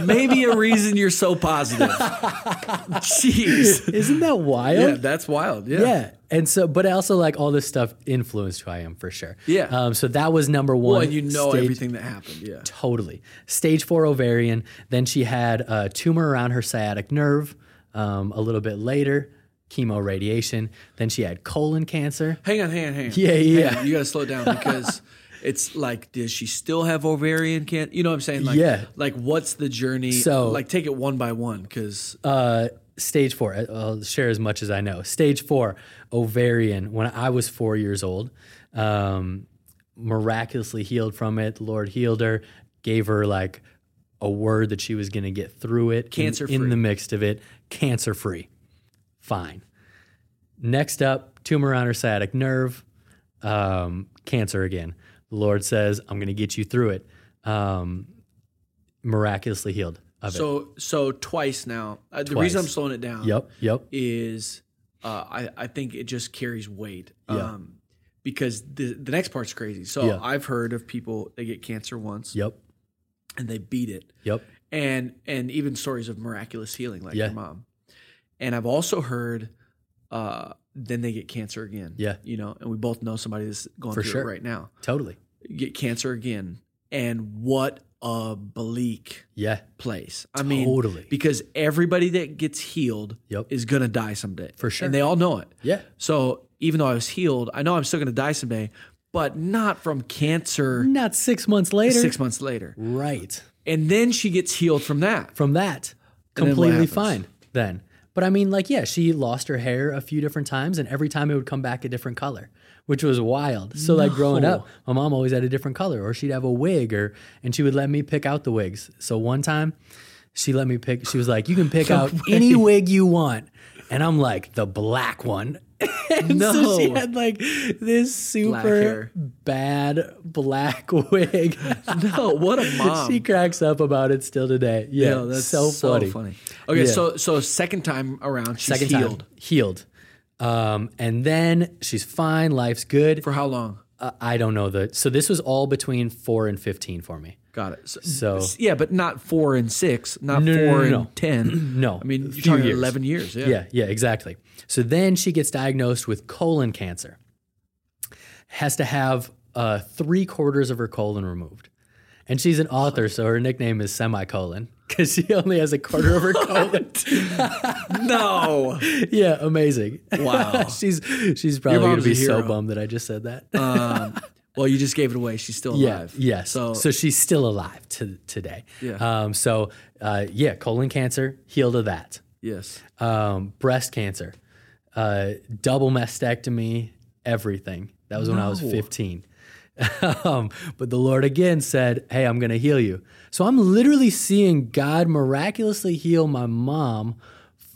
maybe a reason you're so positive. Jeez. Isn't that wild? Yeah, that's wild. Yeah. Yeah. And so, but also like all this stuff influenced who I am for sure. Yeah. Um, so that was number one. Well, and you know Stage- everything that happened. Yeah. Totally. Stage four ovarian. Then she had a tumor around her sciatic nerve. Um, a little bit later, chemo radiation. Then she had colon cancer. Hang on, hang on, hang on. Yeah, Hang yeah. on, You got to slow down because it's like, does she still have ovarian cancer? You know what I'm saying? Like, Yeah. Like, what's the journey? So- like, take it one by one because Uh, stage four. I'll share as much as I know. Stage four, ovarian. When I was four years old, um, miraculously healed from it. The Lord healed her, gave her like a word that she was going to get through it. Cancer-free. in the midst of it, cancer free. Fine. Next up, tumor on her sciatic nerve, um, cancer again. The Lord says, "I'm going to get you through it." Um, miraculously healed of it. so so twice now. Uh, the reason I'm slowing it down. Yep. Yep. is uh, I, I think it just carries weight. Yeah. Um, because the the next part's crazy. So Yeah. I've heard of people they get cancer once Yep. and they beat it. Yep. And and even stories of miraculous healing like Yeah. your mom. And I've also heard uh, then they get cancer again. Yeah. You know, and we both know somebody that's going For through sure. it right now. Totally. Get cancer again. And what a bleak Yeah. place. I mean, Totally. because everybody that gets healed Yep. is going to die someday. For sure. And they all know it. Yeah. So even though I was healed, I know I'm still going to die someday, but not from cancer Not six months later. six months later. Right. And then she gets healed from that. From that, And completely fine then. But I mean, like, yeah, she lost her hair a few different times, and every time it would come back a different color, which was wild. So, like, growing up, my mom always had a different color, or she'd have a wig, or and she would let me pick out the wigs. So one time, she let me pick. She was like, "You can pick out any wig you want," and I'm like, "The black one." And so she had like this super hair. bad black wig. No, what a mom. she cracks up about it still today. Yeah, No, that's so, funny. Okay, Yeah. so so second time around, she's Second healed. time healed, um, and then she's fine. Life's good. For how long? Uh, I don't know the. So this was all between four and fifteen for me. Got it. So, So- yeah, but not four and six, not No, no, four no, and ten. No, I mean you're talking years. eleven years. Yeah. Yeah, yeah, exactly. So then she gets diagnosed with colon cancer. Has to have uh, three quarters of her colon removed, and she's an author, so her nickname is semicolon because she only has a quarter of her colon. No. yeah, amazing. Wow. she's she's probably gonna be so bummed that I just said that. um, well, you just gave it away. She's still yeah, alive. yes. So, So she's still alive to today. Yeah. Um. So, uh, yeah, colon cancer, healed of that. yes. Um, breast cancer, uh, double mastectomy, everything. That was when I was 15. um, but the Lord again said, Hey, I'm going to heal you. So I'm literally seeing God miraculously heal my mom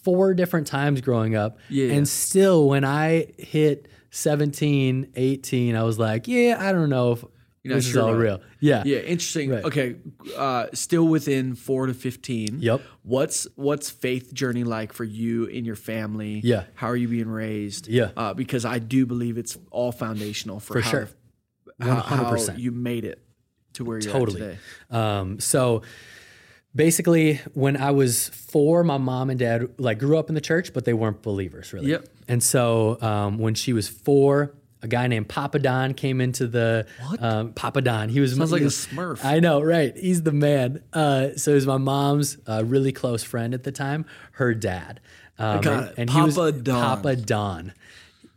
four different times growing up. Yeah, yeah. And still, when I hit 17, 18, I was like, Yeah, I don't know if You're this is all real. Yeah. Yeah, interesting. Right. Okay, uh, still within four to fifteen. Yep. What's what's faith journey like for you and your family? Yeah. How are you being raised? Yeah. Uh, because I do believe it's all foundational for, For how, sure. how, how 100%. you made it to where you're Totally. today. Um, so basically, when I was four, my mom and dad like grew up in the church, but they weren't believers really. Yep. And so um, when she was four, a guy named Papa Don came into the What? Um, Papa Don. He was Sounds he like a Smurf. I know, right? He's the man. Uh, so he was my mom's uh, really close friend at the time. Her dad. Um, got and, it. and he was Papa Don. Papa Don,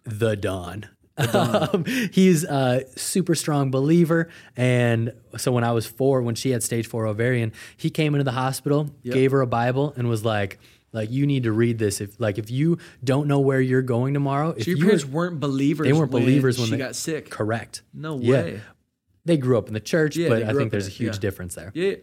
the Don. Um, he's a super strong believer, and so when I was four, when she had stage four ovarian, he came into the hospital, gave her a Bible, and was like, "Like you need to read this. If like if you don't know where you're going tomorrow, if your you parents weren't believers. they weren't when believers when she they got sick. correct, No way. Yeah. They grew up in the church, Yeah, but I think there's a huge yeah. difference there. Yeah.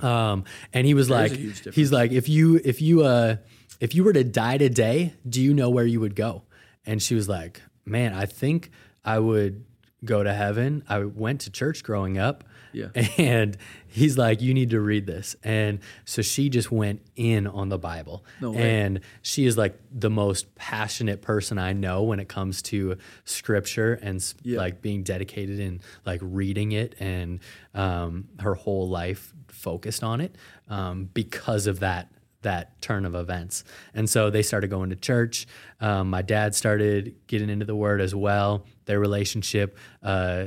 Um, and he was like, huge difference. he's like, if you if you uh if you were to die today, do you know where you would go? And she was like, man, I think I would go to heaven. I went to church growing up. Yeah. And he's like, you need to read this. And so she just went in on the Bible. No. And she is like the most passionate person I know when it comes to scripture and Yeah. like being dedicated and like reading it and um, her whole life focused on it um, because of that that turn of events. And so they started going to church. Um, my dad started getting into the word as well. Their relationship uh,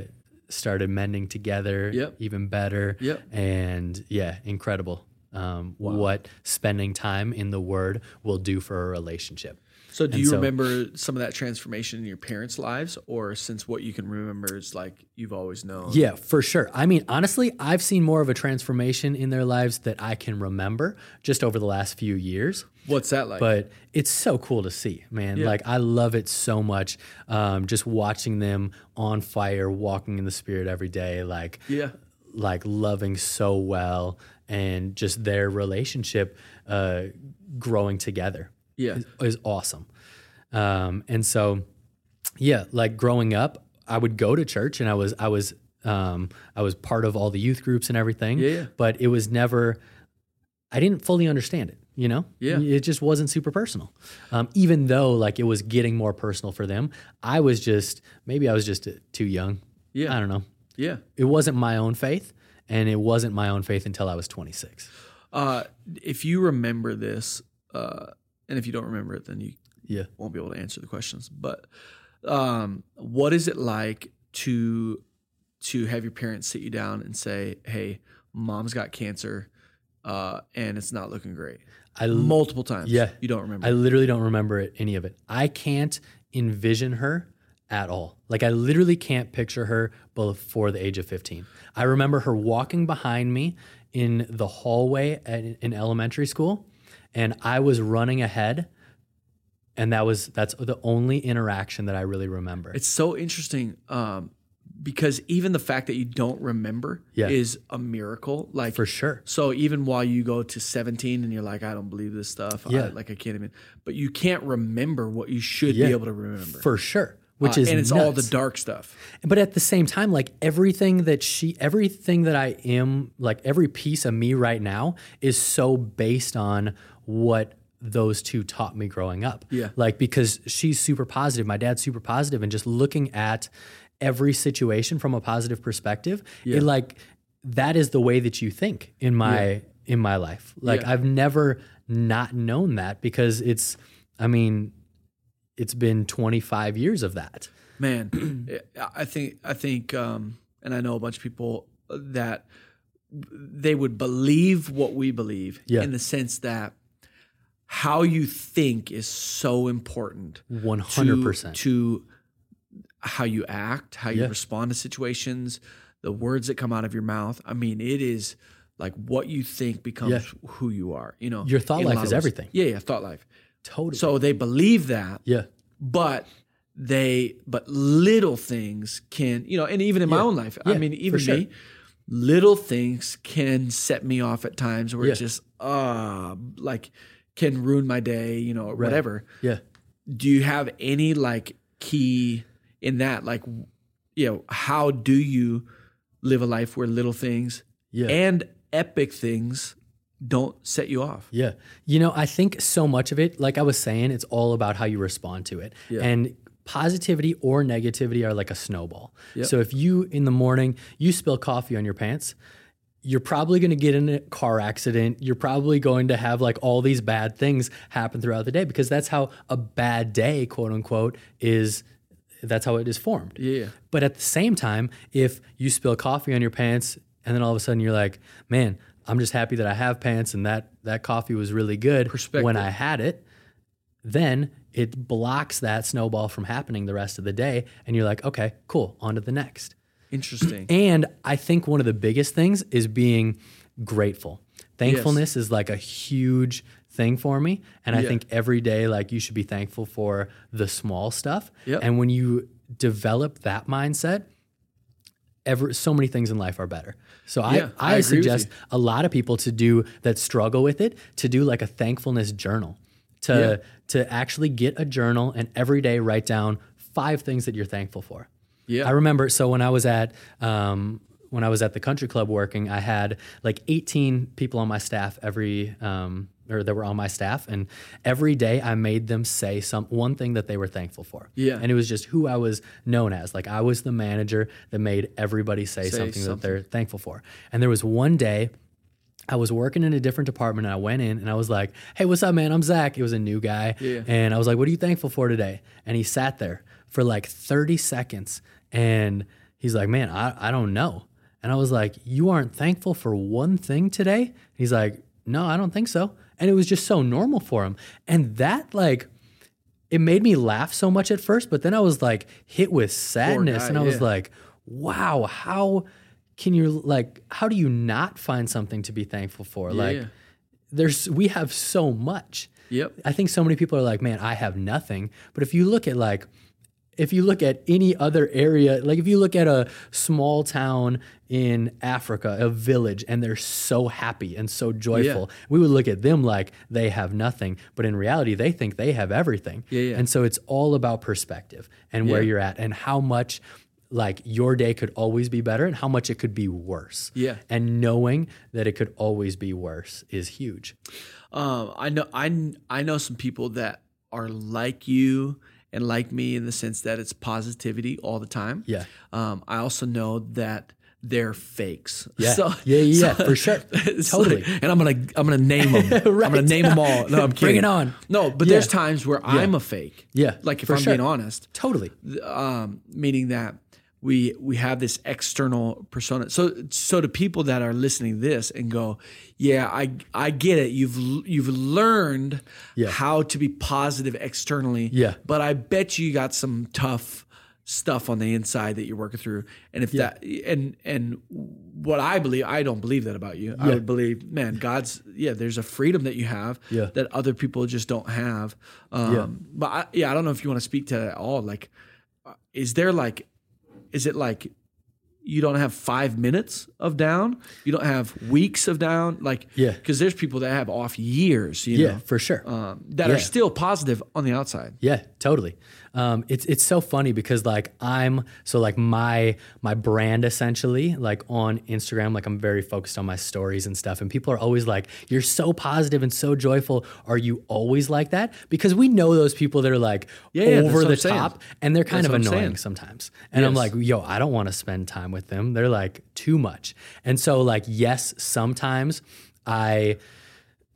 started mending together Yep. even better. Yep. And yeah, incredible. Um, What spending time in the word will do for a relationship. So do And you so- remember some of that transformation in your parents' lives, or since what you can remember is like you've always known? Yeah, for sure. I mean, honestly, I've seen more of a transformation in their lives that I can remember just over the last few years. What's that like? But it's so cool to see, man. Yeah. Like I love it so much. Um, just watching them on fire, walking in the spirit every day, like yeah. like loving so well, and just their relationship uh, growing together Yeah. is, is awesome. Um, and so, yeah, like growing up, I would go to church, and I was I was um, I was part of all the youth groups and everything. Yeah. But it was never. I didn't fully understand it. You know. Yeah. It just wasn't super personal. Um, even though like it was getting more personal for them, I was just maybe I was just uh, too young. Yeah. I don't know. Yeah. It wasn't my own faith, and it wasn't my own faith until I was 26. Uh, if you remember this, uh, and if you don't remember it, then you Yeah. won't be able to answer the questions. But um, what is it like to to have your parents sit you down and say, "Hey, mom's got cancer, uh, and it's not looking great." I l- Multiple times. Yeah. You don't remember. I literally don't remember it, any of it. I can't envision her at all. Like I literally can't picture her before the age of 15. I remember her walking behind me in the hallway at, in elementary school and I was running ahead and that was that's the only interaction that I really remember. It's so interesting um, because even the fact that you don't remember Yeah. is a miracle. Like for sure. So even while you go to 17 and you're like, I don't believe this stuff. I, Yeah. like I can't even. But you can't remember what you should Yeah. be able to remember. For sure. Which Uh, is and it's all the dark stuff. But at the same time, like everything that she, everything that I am, like every piece of me right now is so based on what those two taught me growing up. Yeah. Like because she's super positive, my dad's super positive, and just looking at every situation from a positive perspective, it like that is the way that you think in my in my life. Like Yeah. I've never not known that because it's, I mean, it's been 25 years of that. Man, I think I think, um, and I know a bunch of people that they would believe what we believe Yeah. in the sense that how you think is so important. 100%. to how you act, how you Yeah. respond to situations, the words that come out of your mouth. I mean, it is like what you think becomes Yeah. who you are. You know, Your thought life is everything. Yeah, yeah, thought life. Totally. So they believe that, yeah. but they but little things can you know and even in my own life i mean even sure. me little things can set me off at times where Yeah. it's just uh like can ruin my day you know or whatever Yeah. do you have any like key in that like you know how do you live a life where little things Yeah. and epic things don't set you off Yeah. You know, I think so much of it, like I was saying, it's all about how you respond to it. And positivity or negativity are like a snowball. So if you in the morning, you spill coffee on your pants, you're probably going to get in a car accident. You're probably going to have like all these bad things happen throughout the day because that's how a bad day, quote unquote, is that's how it is formed. Yeah. But at the same time, if you spill coffee on your pants and then all of a sudden you're like, man, I'm just happy that I have pants and that that coffee was really good when I had it, then it blocks that snowball from happening the rest of the day. And you're like, okay, cool, on to the next. Interesting And I think one of the biggest things is being grateful. Thankfulness is like a huge thing for me. And I Yeah. think every day, like, you should be thankful for the small stuff. Yep. And when you develop that mindset, ever so many things in life are better. So I, Yeah, I I, with suggest a lot of people to do that struggle with it to do like a thankfulness journal. To to actually get a journal and every day write down five things that you're thankful for. Yeah. I remember. So when I was at um, when I was at the country club working, I had like 18 people on my staff every um, or that were on my staff, and every day I made them say some one thing that they were thankful for. Yeah. and it was just who I was known as. Like I was the manager that made everybody say, Say something, something. that they're thankful for. And there was one day. I was working in a different department and I went in and I was like, Hey, what's up, man? I'm Zach. It was a new guy. Yeah. And I was like, What are you thankful for today? And he sat there for like 30 seconds and he's like, Man, I, I don't know. And I was like, You aren't thankful for one thing today? He's like, No, I don't think so. And it was just so normal for him. And that, like, it made me laugh so much at first, but then I was like hit with sadness guy, and I was like, wow, how can you like how do you not find something to be thankful for? Like there's we have so much. Yep. I think so many people are like, man, I have nothing. But if you look at like if you look at any other area, like if you look at a small town in Africa, a village, and they're so happy and so joyful, we would look at them like they have nothing. But in reality, they think they have everything. Yeah, yeah. And so it's all about perspective and where Yeah. you're at and how much like your day could always be better and how much it could be worse. Yeah. And knowing that it could always be worse is huge. Um, I know I I know some people that are like you and like me in the sense that it's positivity all the time. Yeah. Um, I also know that they're fakes. Yeah. So, Yeah, yeah, yeah, for sure. Totally. like- and I'm gonna I'm gonna name them. I'm gonna name them all. No, I'm kidding. Bring it on. No, but Yeah. there's times where I'm a fake. Yeah, Like if I'm sure. being honest Totally. um, meaning that we we have this external persona. So so to people that are listening to this and go, yeah, I I get it. You've you've learned Yeah. how to be positive externally. Yeah. but I bet you got some tough stuff on the inside that you're working through. And if that and and what I believe, I don't believe that about you. I Yeah. would believe, man, God's yeah. There's a freedom that you have Yeah. that other people just don't have. Um, Yeah. But I, yeah, I don't know if you want to speak to that at all. Like, uh, is there like, is it like you don't have five minutes of down? You don't have weeks of down? Like, Yeah. because there's people that have off years, you Yeah, know, for sure. um, that Yeah. are still positive on the outside. Yeah, totally. Um, it's it's so funny because like I'm so like my my brand essentially like on Instagram like I'm very focused on my stories and stuff and people are always like you're so positive and so joyful. Are you always like that? Because we know those people that are like Yeah, yeah, over the top and they're kind That's of annoying sometimes. And I'm like yo I don't want to spend time with them. They're like too much. And so like yes sometimes I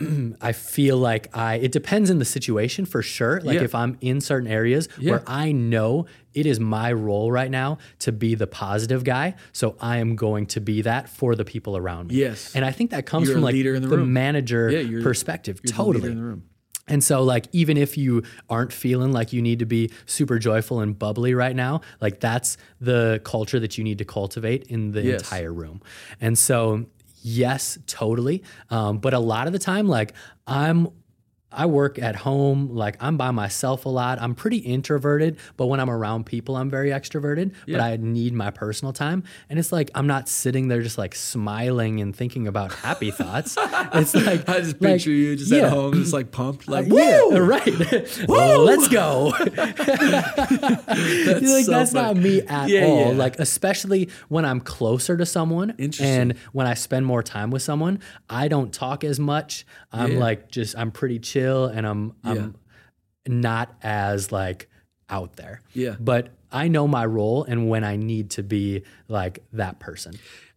I feel like I it depends in the situation for sure. Like Yeah. if I'm in certain areas Yeah. where I know it is my role right now to be the positive guy, so I am going to be that for the people around me. Yes. And I think that comes You're from like the room. manager Yeah, perspective. The totally. the. And so, like, even if you aren't feeling like you need to be super joyful and bubbly right now, like, that's the culture that you need to cultivate in the Yes. entire room. And so, yes, totally. Um, but a lot of the time, like, I'm I work at home, like I'm by myself a lot. I'm pretty introverted, but when I'm around people, I'm very extroverted. But I need my personal time. And it's like I'm not sitting there just like smiling and thinking about happy thoughts. It's like I just like, picture you just yeah. at home, just like pumped, like Yeah, woo. right. Let's go. That's like so that's funny. not me at Yeah, all. yeah. Like especially when I'm closer to someone and when I spend more time with someone, I don't talk as much. I'm Yeah. like just I'm pretty chill and I'm I'm not as like out there. Yeah. But I know my role and when I need to be like that person.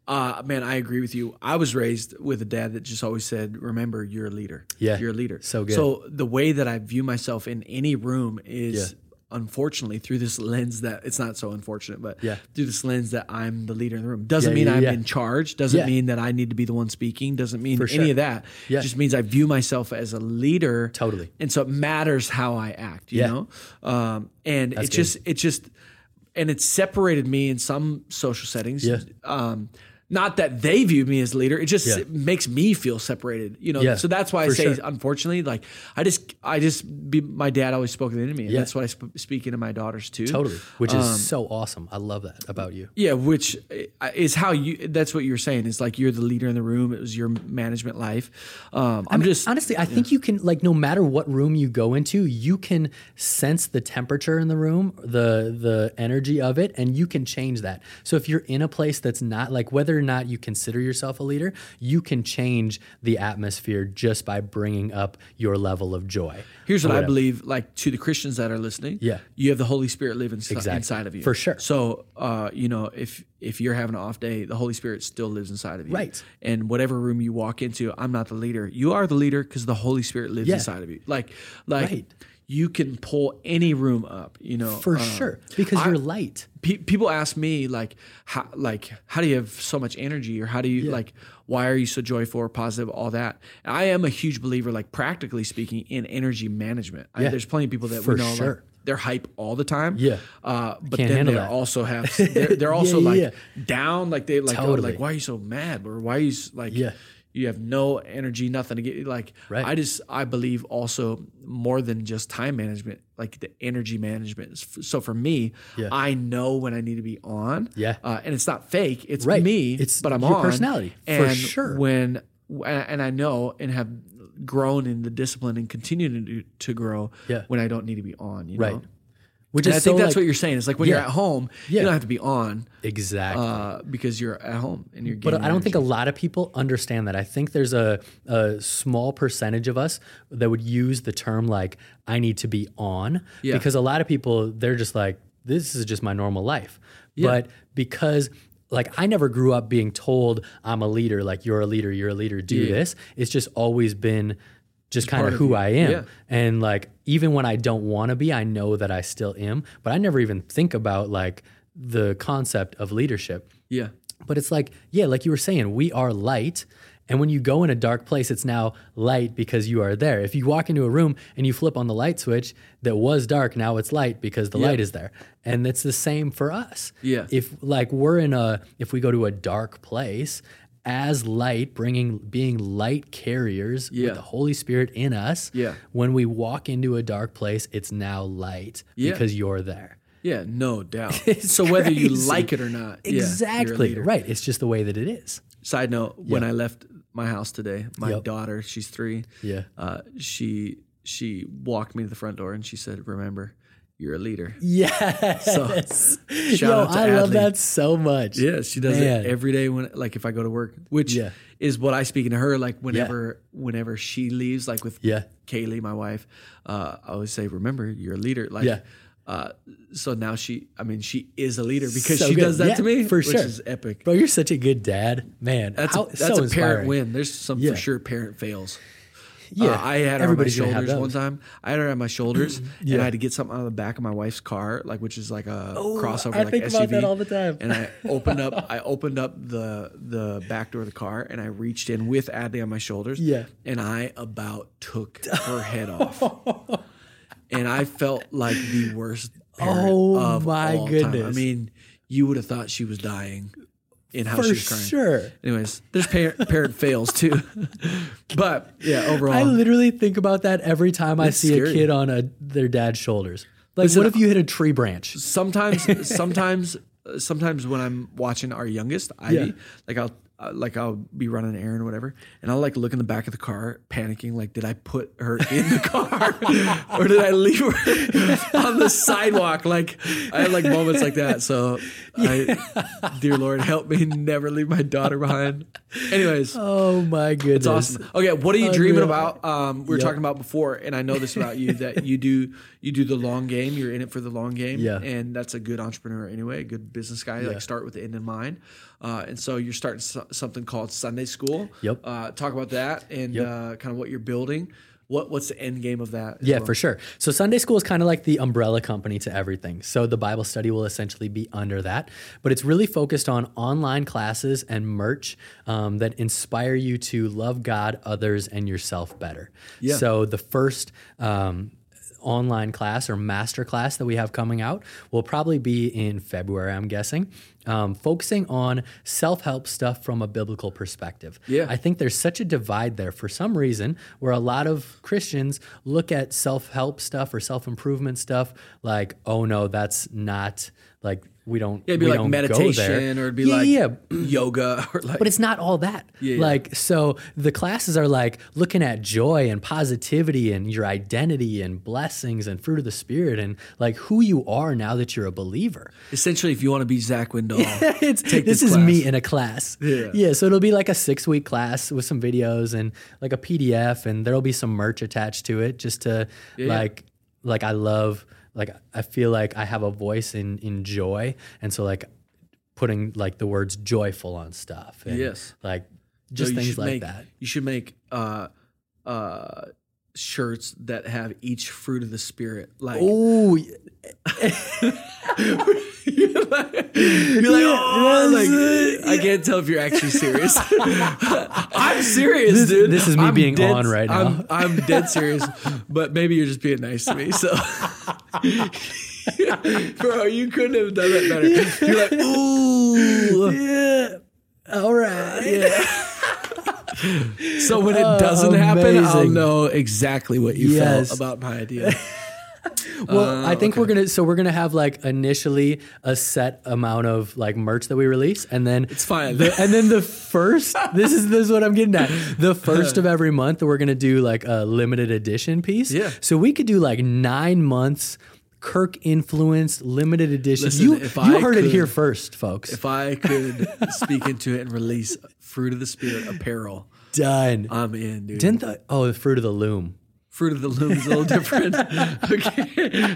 Uh, man, I agree with you. I was raised with a dad that just always said, "Remember, you're a leader. Yeah. you're a leader." So good. So the way that I view myself in any room is, unfortunately, through this lens that it's not so unfortunate, but Yeah. through this lens that I'm the leader in the room. Doesn't Yeah, mean yeah, I'm in charge. Doesn't mean that I need to be the one speaking. Doesn't mean any of that. Yeah. It just means I view myself as a leader. Totally. And so it matters how I act. You Yeah. know, um, and it good. just it just and it separated me in some social settings. Yeah. Um, not that they view me as leader, it just Yeah. it makes me feel separated. You know, Yeah, so that's why I say, sure. unfortunately, like I just, I just, be, my dad always spoke into me, and Yeah. that's what I sp- speak into my daughters too. Totally. Which is Um, so awesome. I love that about you. Yeah, which is how you. That's what you're saying. It's like you're the leader in the room. It was your management life. Um, I'm just honestly, I think you can like no matter what room you go into, you can sense the temperature in the room, the the energy of it, and you can change that. So if you're in a place that's not like whether or not you consider yourself a leader, you can change the atmosphere just by bringing up your level of joy. Here's what I believe, like to the Christians that are listening. Yeah. you have the Holy Spirit living inside, Exactly. inside of you, For sure. So, uh, you know, if if you're having an off day, the Holy Spirit still lives inside of you, Right. And whatever room you walk into, I'm not the leader. You are the leader because the Holy Spirit lives Yeah. inside of you. Like, like Right. You can pull any room up. You know, For uh, sure. Because you're light. pe- people ask me like how like how do you have so much energy or how do you like why are you so joyful or positive all that and i am a huge believer like practically speaking in energy management I, Yeah. there's plenty of people that For we know like, they're hype all the time Yeah. uh, but Can't then they that. also have they're, they're also yeah, like yeah. down like they like oh, like why are you so mad or why are you like Yeah. You have no energy nothing to get like Right. i just i believe also more than just time management like the energy management so for me Yeah. i know when i need to be on Yeah. uh, and it's not fake it's Right. me It's but i'm your on personality, for and sure. when and i know and have grown in the discipline and continue to, to grow Yeah. when i don't need to be on you Right. know Which and is i think so, that's like- what you're saying it's like when you're at home Yeah. you don't have to be on exactly. uh, because you're at home and you're But I don't think a lot of people understand that. I think there's a, a small percentage of us that would use the term like, I need to be on. Yeah. Because a lot of people, they're just like, this is just my normal life. But because like I never grew up being told I'm a leader, like you're a leader, you're a leader, do Yeah. this. It's just always been just kind of who. I am. Yeah. And like even when I don't want to be, I know that I still am. But I never even think about like the concept of leadership. yeah But it's like, yeah, like you were saying, we are light. And when you go in a dark place, it's now light because you are there. If you walk into a room and you flip on the light switch that was dark, now it's light because the light is there. And it's the same for us. Yeah. If like we're in a, if we go to a dark place, as light, bringing being light carriers Yeah. with the Holy Spirit in us. Yeah. When we walk into a dark place, it's now light Yeah. because you're there. yeah no doubt so whether you like it or not yeah, Exactly. leader. right. It's just the way that it is. Side note: When I left my house today, my Yep. daughter, she's three. Yeah. Uh, she she walked me to the front door and she said, "Remember, you're a leader." Yes. shout Yo, out to I love that so much. Yeah, she does Man. it every day when like if I go to work, which Yeah. is what I speak to her. Like whenever whenever she leaves, like with Yeah. Kaylee, my wife, uh, I always say, "Remember, you're a leader." Like. Yeah. Uh, so now she, I mean, she is a leader because So she good. does that Yeah, to me, for which sure. is epic. Bro, you're such a good dad. Man, That's how, a, that's so a parent win. There's some Yeah. for sure parent fails. Yeah. Uh, I had her Everybody's on my shoulders one time. I had her on my shoulders, and Yeah. I had to get something out of the back of my wife's car, like which is like a Oh, crossover, I like think SUV. about that all the time. And I opened up, I opened up the the back door of the car, and I reached in with Adley on my shoulders. Yeah. and I about took her head off, and I felt like the worst. Oh, of my all time. I mean, you would have thought she was dying. In how For she was crying. sure. Anyways, there's parent parent fails too, but yeah, overall, I literally think about that every time I It's see scary. a kid on a, their dad's shoulders. Like, Listen, what if you hit a tree branch? sometimes sometimes sometimes when I'm watching our youngest Ivy, Yeah. like I'll uh, like I'll be running an errand or whatever, and I'll like look in the back of the car, panicking, like, did I put her in the car or did I leave her on the sidewalk? Like I have like moments like that. So, I, dear Lord, help me never leave my daughter behind. Anyways, Oh my goodness. it's awesome. Okay, what are you dreaming about? Um, we were Yep. talking about before, and I know this about you that you do you do the long game. You're in it for the long game, Yeah. and that's a good entrepreneur anyway, a good business guy. Like start with the end in mind, uh, and so you're starting so- something called Sunday School. Yep. Uh, talk about that and Yep. uh, kind of what you're building. What what's the end game of that? Yeah, well? for sure. So Sunday school is kind of like the umbrella company to everything. So the Bible study will essentially be under that, but it's really focused on online classes and merch um, that inspire you to love God, others, and yourself better. Yeah. So the first. Um, online class or master class that we have coming out will probably be in February, I'm guessing, um, focusing on self help stuff from a biblical perspective. Yeah. I think there's such a divide there for some reason where a lot of Christians look at self help stuff or self improvement stuff like, oh no, that's not like we don't. Yeah, it'd be like meditation, or it'd be yeah, like yeah. yoga, or like But it's not all that. yeah. Like, so the classes are like looking at joy and positivity and your identity and blessings and fruit of the spirit and like who you are now that you're a believer. essentially if you want to be Zach Windahl. it's, Take this, this is me in a class. Yeah. Yeah. So it'll be like a six week class with some videos and like a PDF, and there'll be some merch attached to it just to like, like I love, like I feel like I have a voice in in joy, and so like putting like the words joyful on stuff. And Yes. Like just you things like make, that. You should make uh, uh, shirts that have each fruit of the spirit. Like Oh, you're like, you're like, oh, like, I can't tell if you're actually serious. I'm serious, This- dude. this is me I'm being dead- on right now. I'm, I'm dead serious, but maybe you're just being nice to me. So, bro, you couldn't have done that better. You're like, ooh, yeah. All right. yeah. So when it Oh, doesn't happen, I'll know exactly what you Yes. felt about my idea. Well, Uh, I think we're gonna so we're gonna have like initially a set amount of like merch that we release, and then It's fine. the- and then the first this is this is what I'm getting at. The first of every month we're gonna do like a limited edition piece. Yeah. So we could do like nine months. Kirk influenced limited edition. Listen, you you I heard it here first, folks. If I could speak into it and release fruit of the spirit apparel, Done. I'm in, dude. Didn't the oh the fruit of the loom? fruit of the loom is a little different. okay.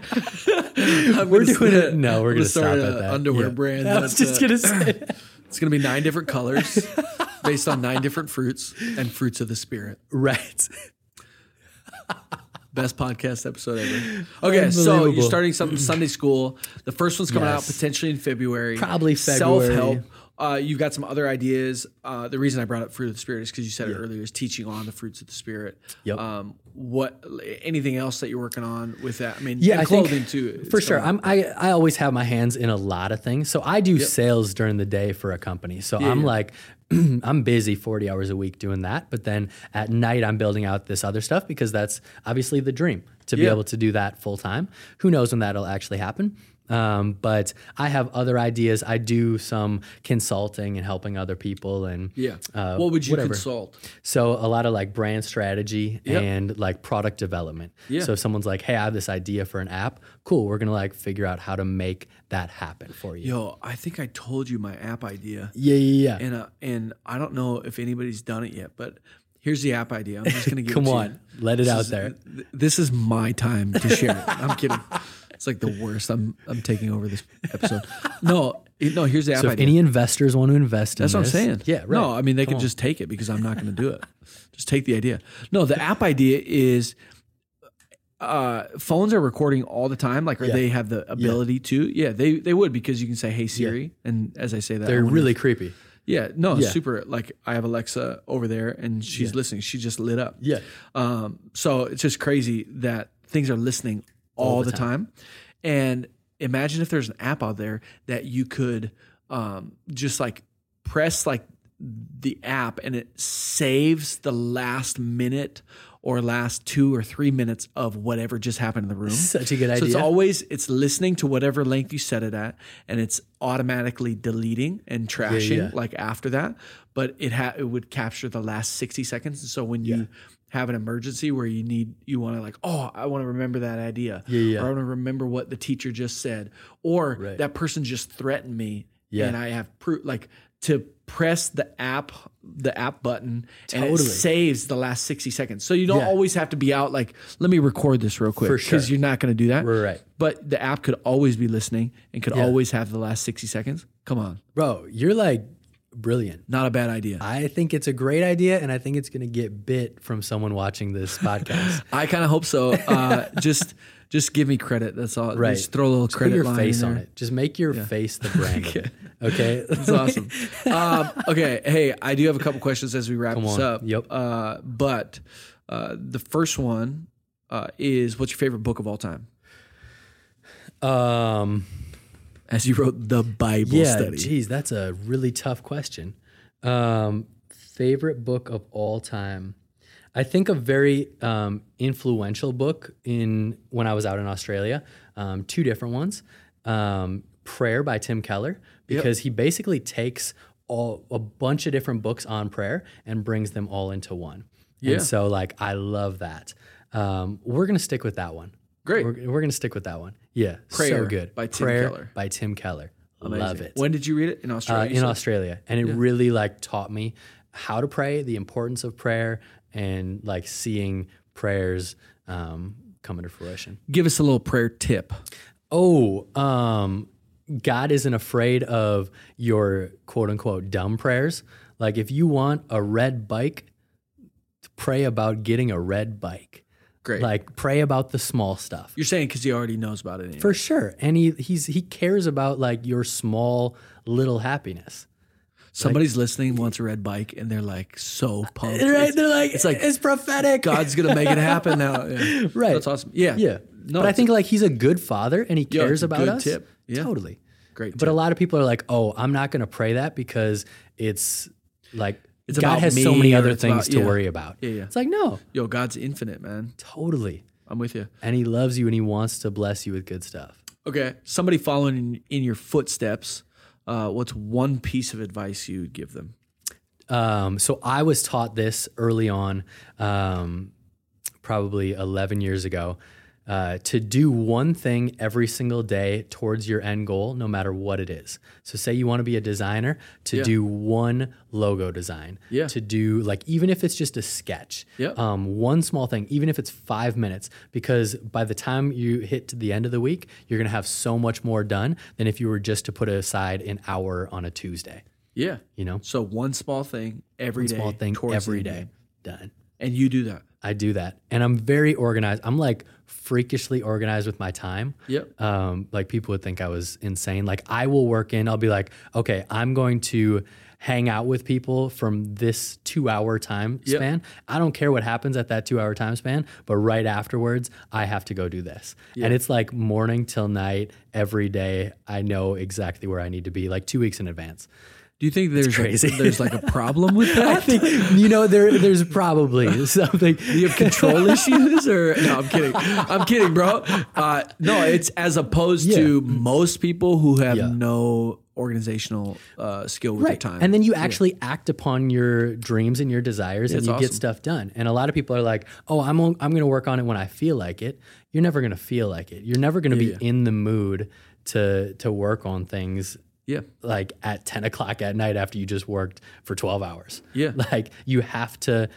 We're gonna doing it. No, we're I'm gonna start stop at that. Underwear Yeah. brand. I was that's, just uh, gonna say. It's gonna be nine different colors based on nine different fruits and fruits of the spirit. right. Best podcast episode ever. Okay, so you're starting something Sunday school. The first one's coming Yes. out potentially in February. Probably Self February. help. Uh, you've got some other ideas. Uh, the reason I brought up fruit of the spirit is because you said it earlier. Is teaching on the fruits of the spirit. Yep. Um, what? Anything else that you're working on with that? I mean, Yeah, and I think clothing too. For sure. I'm I I always have my hands in a lot of things. So I do sales during the day for a company. So I'm yeah. like I'm busy 40 hours a week doing that, but then at night I'm building out this other stuff because that's obviously the dream to be Yeah. able to do that full time. Who knows when that'll actually happen? Um, but I have other ideas. I do some consulting and helping other people and Yeah. uh, what would you whatever. consult? So a lot of like brand strategy Yep. and like product development. Yeah. So if someone's like, "Hey, I have this idea for an app," cool. We're gonna like figure out how to make that happen for you. Yo, I think I told you my app idea, Yeah, yeah, yeah. and uh, and I don't know if anybody's done it yet, but here's the app idea. I'm just gonna give Come it to on, you. let it This out is- there. th- This is my time to share it. I'm kidding. It's like the worst. I'm I'm taking over this episode. No, no. Here's the app So if idea. any investors want to invest in That's what I'm saying. Yeah, right. No, I mean they Come can on. just take it because I'm not going to do it. just take the idea. No, the app idea is uh, phones are recording all the time. Like, or Yeah. they have the ability to. Yeah, they they would because you can say, "Hey Siri," and as I say that, They're really creepy. yeah. No, Yeah. super. Like I have Alexa over there and she's listening. She just lit up. Yeah. Um, so it's just crazy that things are listening all, the, the time. And imagine if there's an app out there that you could um, just like press like the app and it saves the last minute or last two or three minutes of whatever just happened in the room. Such a good idea. So it's always it's listening to whatever length you set it at, and it's automatically deleting and trashing yeah. like after that. But it ha- it would capture the last sixty seconds. And so when you have an emergency where you need you want to like oh I want to remember that idea Yeah, yeah. or I want to remember what the teacher just said or Right. that person just threatened me Yeah. and I have proof like to press the app the app button and it saves the last 60 seconds so you don't Yeah. always have to be out like let me record this real quick because sure. you're not going to do that Right, right. but the app could always be listening and could Yeah. always have the last 60 seconds come on Bro, you're like brilliant. not a bad idea I think it's a great idea, and I think it's going to get bit from someone watching this podcast. I kind of hope so uh, just just give me credit that's all Right. just throw a little Just credit Put your line face on it. Just make your face the brand. it. Okay. That's awesome. um, okay, hey, I do have a couple questions as we wrap Come this on. up. Yep. Uh, but uh, the first one uh, is what's your favorite book of all time? Um. As you wrote the Bible Yeah. study. Geez, that's a really tough question. Um, favorite book of all time. I think a very um, influential book in when I was out in Australia. Um, two different ones. Um, Prayer by Tim Keller because he basically takes all a bunch of different books on prayer and brings them all into one. Yeah. And so like I love that. Um, we're gonna stick with that one. Great. We're, we're gonna stick with that one. Yeah. Prayer so good. by Tim Prayer Keller. by Tim Keller. Amazing. Love it. When did you read it? In Uh, Australia? you in said? Australia, and it really like taught me how to pray, the importance of prayer, and like seeing prayers um, come into fruition. Give us a little prayer tip. Oh, um, God isn't afraid of your quote unquote dumb prayers. Like if you want a red bike, pray about getting a red bike. Great. Like pray about the small stuff. You're saying because he already knows about it. Anyway. For sure. And he he's he cares about like your small little happiness. Somebody's listening, wants a red bike, and they're like so pumped. Right? It's- They're like it's like it's prophetic. God's gonna make it happen now. Yeah. Right. That's awesome. Yeah. Yeah. No, but I think like he's a good father and he cares a about good us. tip. Yeah. Totally. great. But a lot of people are like, "Oh, I'm not going to pray that because it's like It's God about has so many other things about- to yeah. worry about." Yeah, yeah. It's like, "No, Yo, God's infinite, man. totally." I'm with you. And he loves you and he wants to bless you with good stuff. Okay, somebody following in, in your footsteps. Uh, what's one piece of advice you would give them? Um, so I was taught this early on, um, probably 11 years ago, uh, to do one thing every single day towards your end goal, no matter what it is. So, say you want to be a designer, to Yeah. do one logo design. Yeah. To do like even if it's just a sketch. Yep. Um, one small thing, even if it's five minutes, because by the time you hit to the end of the week, you're gonna have so much more done than if you were just to put aside an hour on a Tuesday. Yeah. You know, So one small thing every day. small thing every day, done. and you do that. I do that, and I'm very organized. I'm like freakishly organized with my time. Yep. Um, like people would think I was insane. Like I will work in. I'll be like, okay, I'm going to hang out with people from this two hour time Yep. span. I don't care what happens at that two hour time span, but right afterwards, I have to go do this. And it's like morning till night every day. I know exactly where I need to be, like two weeks in advance. Do you think there's crazy. A, there's like a problem with that? I think you know there. There's probably something. You have control issues or no? I'm kidding. I'm kidding, bro. Uh, no, it's as opposed to most people who have Yeah. no organizational uh, skill with right. their time. And then you actually act upon your dreams and your desires, and it's you get stuff done. And a lot of people are like, "Oh, I'm on, I'm going to work on it when I feel like it." You're never going to feel like it. You're never going to Yeah, be in the mood to to work on things yeah, like at 10 o'clock at night after you just worked for 12 hours. Yeah. Like you have to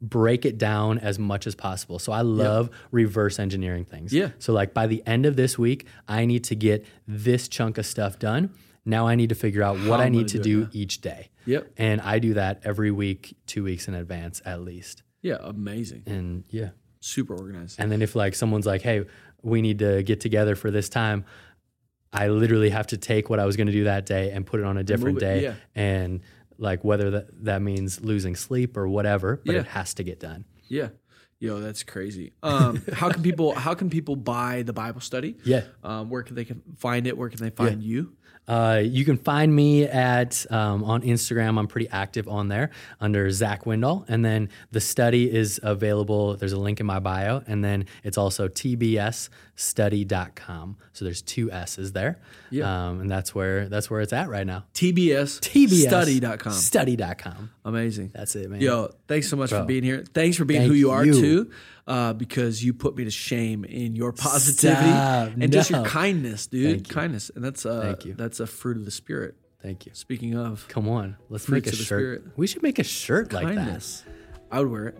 break it down as much as possible. So I love reverse engineering things. Yeah. So like by the end of this week, I need to get this chunk of stuff done. Now I need to figure out what I need to do do each day. Yep. And I do that every week, 2 weeks in advance at least. yeah. Amazing. And yeah. Super organized. And then if like someone's like, "Hey, we need to get together for this time," I literally have to take what I was going to do that day and put it on a different it, day, yeah. and like whether that that means losing sleep or whatever, but Yeah. it has to get done. Yeah. Yo, that's crazy. Um, how can people how can people buy the Bible study? Yeah. Um, where can they can find it? Where can they find you? Uh, you can find me at um, on Instagram. I'm pretty active on there under Zach Windahl, and then the study is available. There's a link in my bio, and then it's also tbsstudy.com. So there's two S's there, Yeah. um, and that's where that's where it's at right now. TBS TBS study.com. Study.com. Amazing. That's it, man. Yo, thanks so much for being here. Thanks for being Thank who you are you. too, uh, because you put me to shame in your positivity Stop. and just your kindness, dude. You. Kindness, and that's uh, Thank you. that's a fruit of the spirit. Thank you. Speaking of Come on, let's make a shirt. Spirit. We should make a shirt like kindness, I would wear it.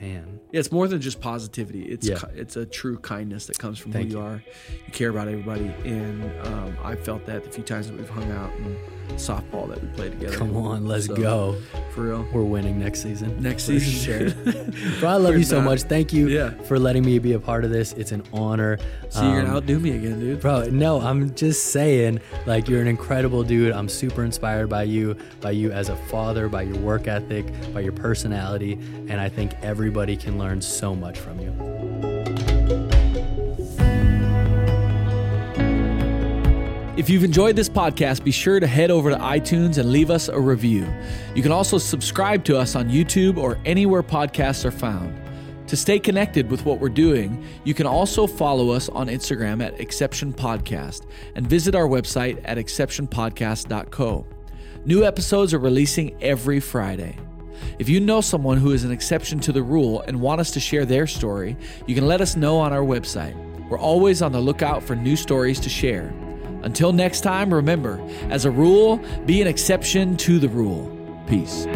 Man, Yeah, it's more than just positivity. It's Yeah. it's a true kindness that comes from Thank who you, you. are. You care about everybody, and um, I felt that the few times that we've hung out and softball that we played together. come on, let's So, go. for real. We're winning next season. Next season. sure. Bro, I love you so not. much. Thank you Yeah. for letting me be a part of this. It's an honor. So you're Um, gonna outdo me again, dude. Bro, no, I'm just saying, like, you're an incredible dude. I'm super inspired by you, by you as a father, by your work ethic, by your personality. And I think everybody can learn so much from you. If you've enjoyed this podcast, be sure to head over to iTunes and leave us a review. You can also subscribe to us on YouTube or anywhere podcasts are found. To stay connected with what we're doing, you can also follow us on Instagram at Exception Podcast and visit our website at exceptionpodcast.co. New episodes are releasing every Friday. If you know someone who is an exception to the rule and want us to share their story, you can let us know on our website. We're always on the lookout for new stories to share. Until next time, remember, as a rule, be an exception to the rule. Peace.